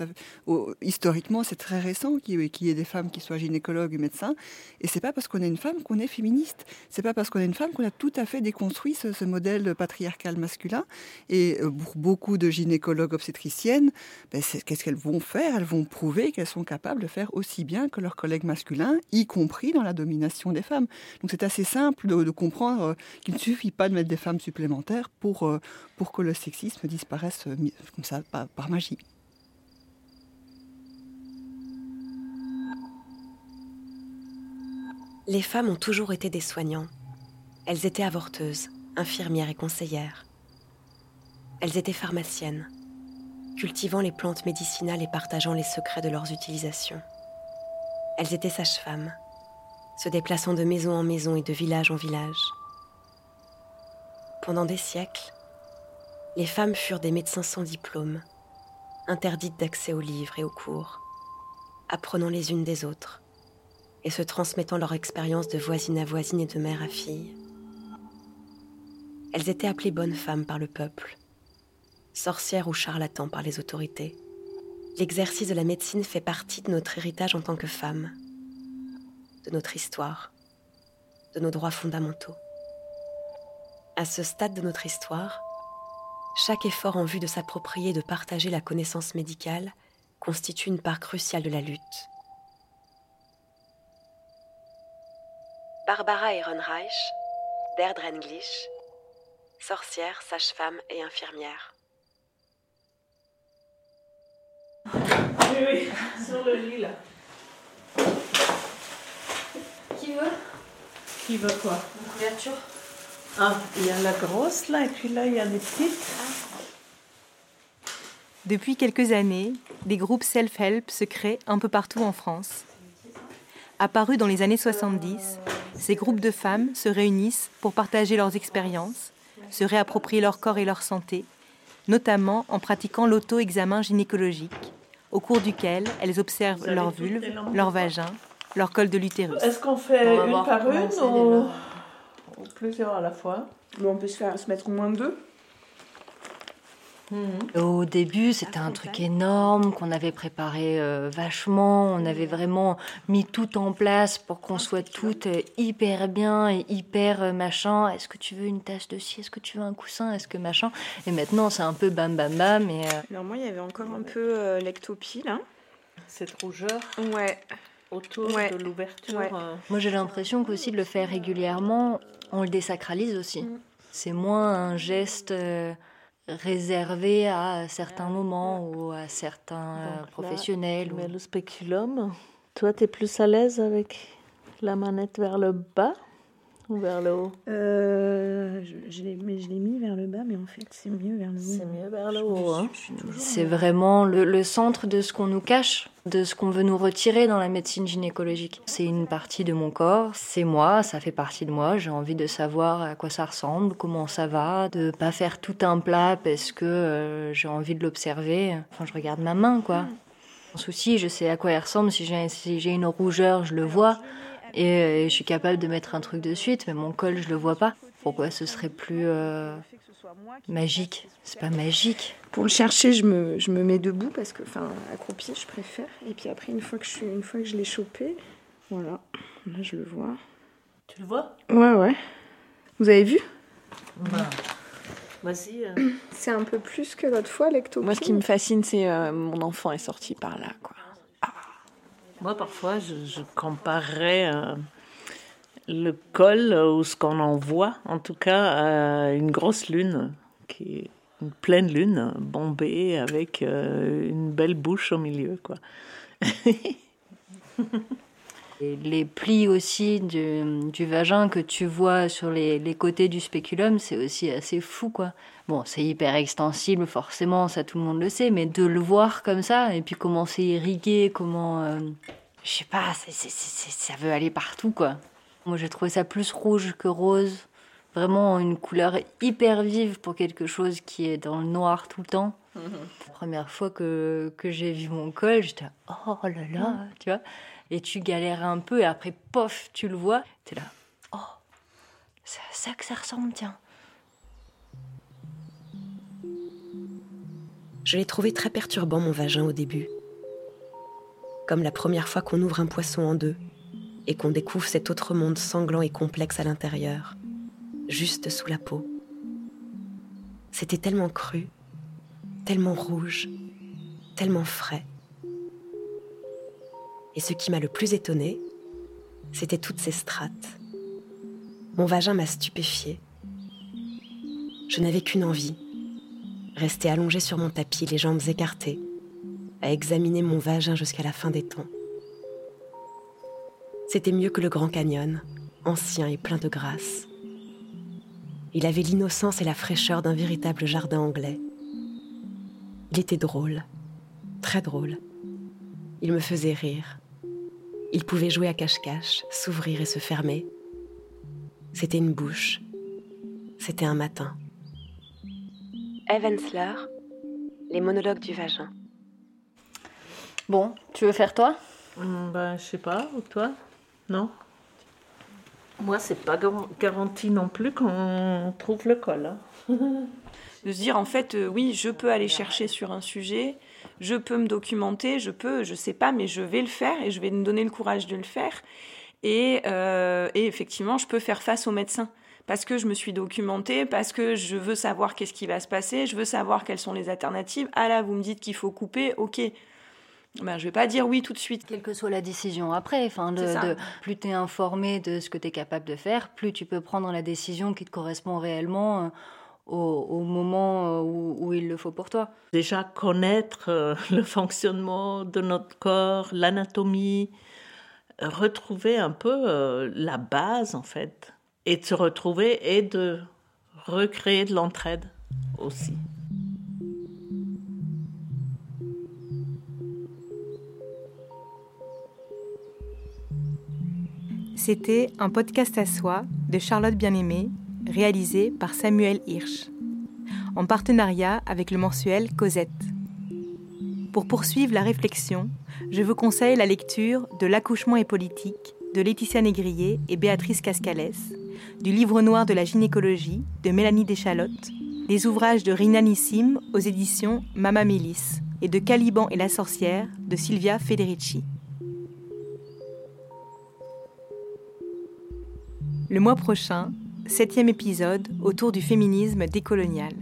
historiquement c'est très récent qu'il y ait des femmes qui soient gynécologues ou médecins, et c'est pas parce qu'on est une femme qu'on est féministe. C'est pas parce qu'on est une femme qu'on a tout à fait déconstruit ce, modèle patriarcal masculin. Et euh, pour beaucoup de gynécologues obstétriciennes, ben, qu'est-ce qu'elles vont faire? Elles vont prouver qu'elles sont capables de faire aussi bien que leurs collègues masculins, y compris dans la domination des femmes. Donc c'est assez simple de, comprendre euh, qu'il ne suffit pas de mettre des femmes supplémentaires pour euh, pour que le sexisme disparaisse euh, comme ça, par, magie. Les femmes ont toujours été des soignants. Elles étaient avorteuses, infirmières et conseillères. Elles étaient pharmaciennes, cultivant les plantes médicinales et partageant les secrets de leurs utilisations. Elles étaient sages-femmes, se déplaçant de maison en maison et de village en village. Pendant des siècles, les femmes furent des médecins sans diplôme, interdites d'accès aux livres et aux cours, apprenant les unes des autres et se transmettant leur expérience de voisine à voisine et de mère à fille. Elles étaient appelées bonnes femmes par le peuple, sorcières ou charlatans par les autorités. L'exercice de la médecine fait partie de notre héritage en tant que femmes, de notre histoire, de nos droits fondamentaux. À ce stade de notre histoire, chaque effort en vue de s'approprier et de partager la connaissance médicale constitue une part cruciale de la lutte. Barbara Ehrenreich, d'Erdrenglish, sorcière, sage-femme et infirmière. Oui, oui, sur le lit là. Qui veut? Qui veut quoi? Une couverture? Ah, il y a la grosse là, et puis là, il y a des petites. Depuis quelques années, des groupes self-help se créent un peu partout en France. Apparus dans les années 70, ces groupes de femmes se réunissent pour partager leurs expériences, se réapproprier leur corps et leur santé, notamment en pratiquant l'auto-examen gynécologique, au cours duquel elles observent leur vulve, leur vagin, leur col de l'utérus. Est-ce qu'on fait une par une ou plusieurs à la fois. on peut se, faire, se mettre au moins deux. Mhm. Au début, c'était un truc énorme qu'on avait préparé euh, vachement. On avait vraiment mis tout en place pour qu'on soit toutes euh, hyper bien et hyper euh, machin. Est-ce que tu veux une tasse de ci? Est-ce que tu veux un coussin? Est-ce que machin? Et maintenant, c'est un peu bam bam bam. Et, Alors moi, il y avait encore un peu l'ectopie là. Cette rougeur. Ouais. Autour de l'ouverture. Moi, j'ai l'impression qu'aussi de le faire régulièrement, on le désacralise aussi. Mm. C'est moins un geste euh, réservé à certains moments ou à certains professionnels. Mais le spéculum, toi, tu es plus à l'aise avec la manette vers le bas ou vers le haut euh, je, je l'ai mis vers le bas, mais en fait, c'est mieux vers le haut. C'est mieux vers le haut. Hein. C'est vraiment le, centre de ce qu'on nous cache, de ce qu'on veut nous retirer dans la médecine gynécologique. C'est une partie de mon corps, c'est moi, ça fait partie de moi. J'ai envie de savoir à quoi ça ressemble, comment ça va, de pas faire tout un plat parce que euh, j'ai envie de l'observer. Enfin, je regarde ma main, quoi. Mon souci, je sais à quoi elle ressemble. Si j'ai si une rougeur, je le vois. Et, je suis capable de mettre un truc de suite, mais mon col, je le vois pas. Pourquoi ce serait plus euh, magique? C'est pas magique. Pour le chercher, je me, je me mets debout parce que, enfin, accroupi, je préfère. Et puis après, une fois que je, suis, une fois que je l'ai chopé, voilà, là, je le vois. Tu le vois? Ouais, ouais. Vous avez vu? Bah. Euh. C'est un peu plus que l'autre fois, l'ectopie. Moi, ce qui me fascine, c'est euh, mon enfant est sorti par là, quoi. Moi, parfois, je, comparerais euh, le col ou ce qu'on en voit, en tout cas, à une grosse lune, qui est une pleine lune, bombée, avec euh, une belle bouche au milieu, quoi. <laughs> Et les plis aussi du, du, vagin que tu vois sur les, les côtés du spéculum, c'est aussi assez fou, quoi. Bon, c'est hyper extensible, forcément, ça tout le monde le sait, mais de le voir comme ça, et puis comment c'est irrigué, comment... Euh, je sais pas, ça veut aller partout, quoi. Moi, j'ai trouvé ça plus rouge que rose. Vraiment une couleur hyper vive pour quelque chose qui est dans le noir tout le temps. Mhm. La première fois que, que j'ai vu mon col, j'étais oh là là, tu vois. Et tu galères un peu et après, pof, tu le vois. Tu es là, oh, c'est à ça que ça ressemble, tiens. Je l'ai trouvé très perturbant, mon vagin, au début. Comme la première fois qu'on ouvre un poisson en deux et qu'on découvre cet autre monde sanglant et complexe à l'intérieur, juste sous la peau. C'était tellement cru, tellement rouge, tellement frais. Et ce qui m'a le plus étonné, c'était toutes ces strates. Mon vagin m'a stupéfié. Je n'avais qu'une envie, rester allongée sur mon tapis, les jambes écartées, à examiner mon vagin jusqu'à la fin des temps. C'était mieux que le Grand Canyon, ancien et plein de grâce. Il avait l'innocence et la fraîcheur d'un véritable jardin anglais. Il était drôle, très drôle. Il me faisait rire. Il pouvait jouer à cache-cache, s'ouvrir et se fermer. C'était une bouche. C'était un matin. Evensler, les monologues du vagin. Bon, tu veux faire toi? Hum, Ben, je sais pas, ou toi? Non? Moi, c'est pas garanti non plus qu'on trouve le col. Hein. <laughs> de se dire en fait euh, oui je peux aller chercher sur un sujet je peux me documenter je peux je sais pas mais je vais le faire et je vais me donner le courage de le faire et, euh, et effectivement je peux faire face au médecin parce que je me suis documentée parce que je veux savoir qu'est-ce qui va se passer je veux savoir quelles sont les alternatives ah là vous me dites qu'il faut couper ok ben, je vais pas dire oui tout de suite. Quelle que soit la décision après, enfin, de, plus tu es informé de ce que tu es capable de faire, plus tu peux prendre la décision qui te correspond réellement. Euh, au, moment euh, où, il le faut pour toi. Déjà connaître euh, <laughs> le fonctionnement de notre corps, l'anatomie, retrouver un peu euh, la base en fait, et de se retrouver et de recréer de l'entraide aussi. C'était un podcast à soi de Charlotte Bien-Aimée réalisé par Samuel Hirsch, en partenariat avec le mensuel Cosette. Pour poursuivre la réflexion, je vous conseille la lecture de L'accouchement et politique de Laetitia Négrier et Béatrice Cascales, du livre noir de la gynécologie de Mélanie Deschalottes, des ouvrages de Rina Nissim aux éditions Mama Mélis et de Caliban et la sorcière de Silvia Federici. Le mois prochain, septième épisode autour du féminisme décolonial.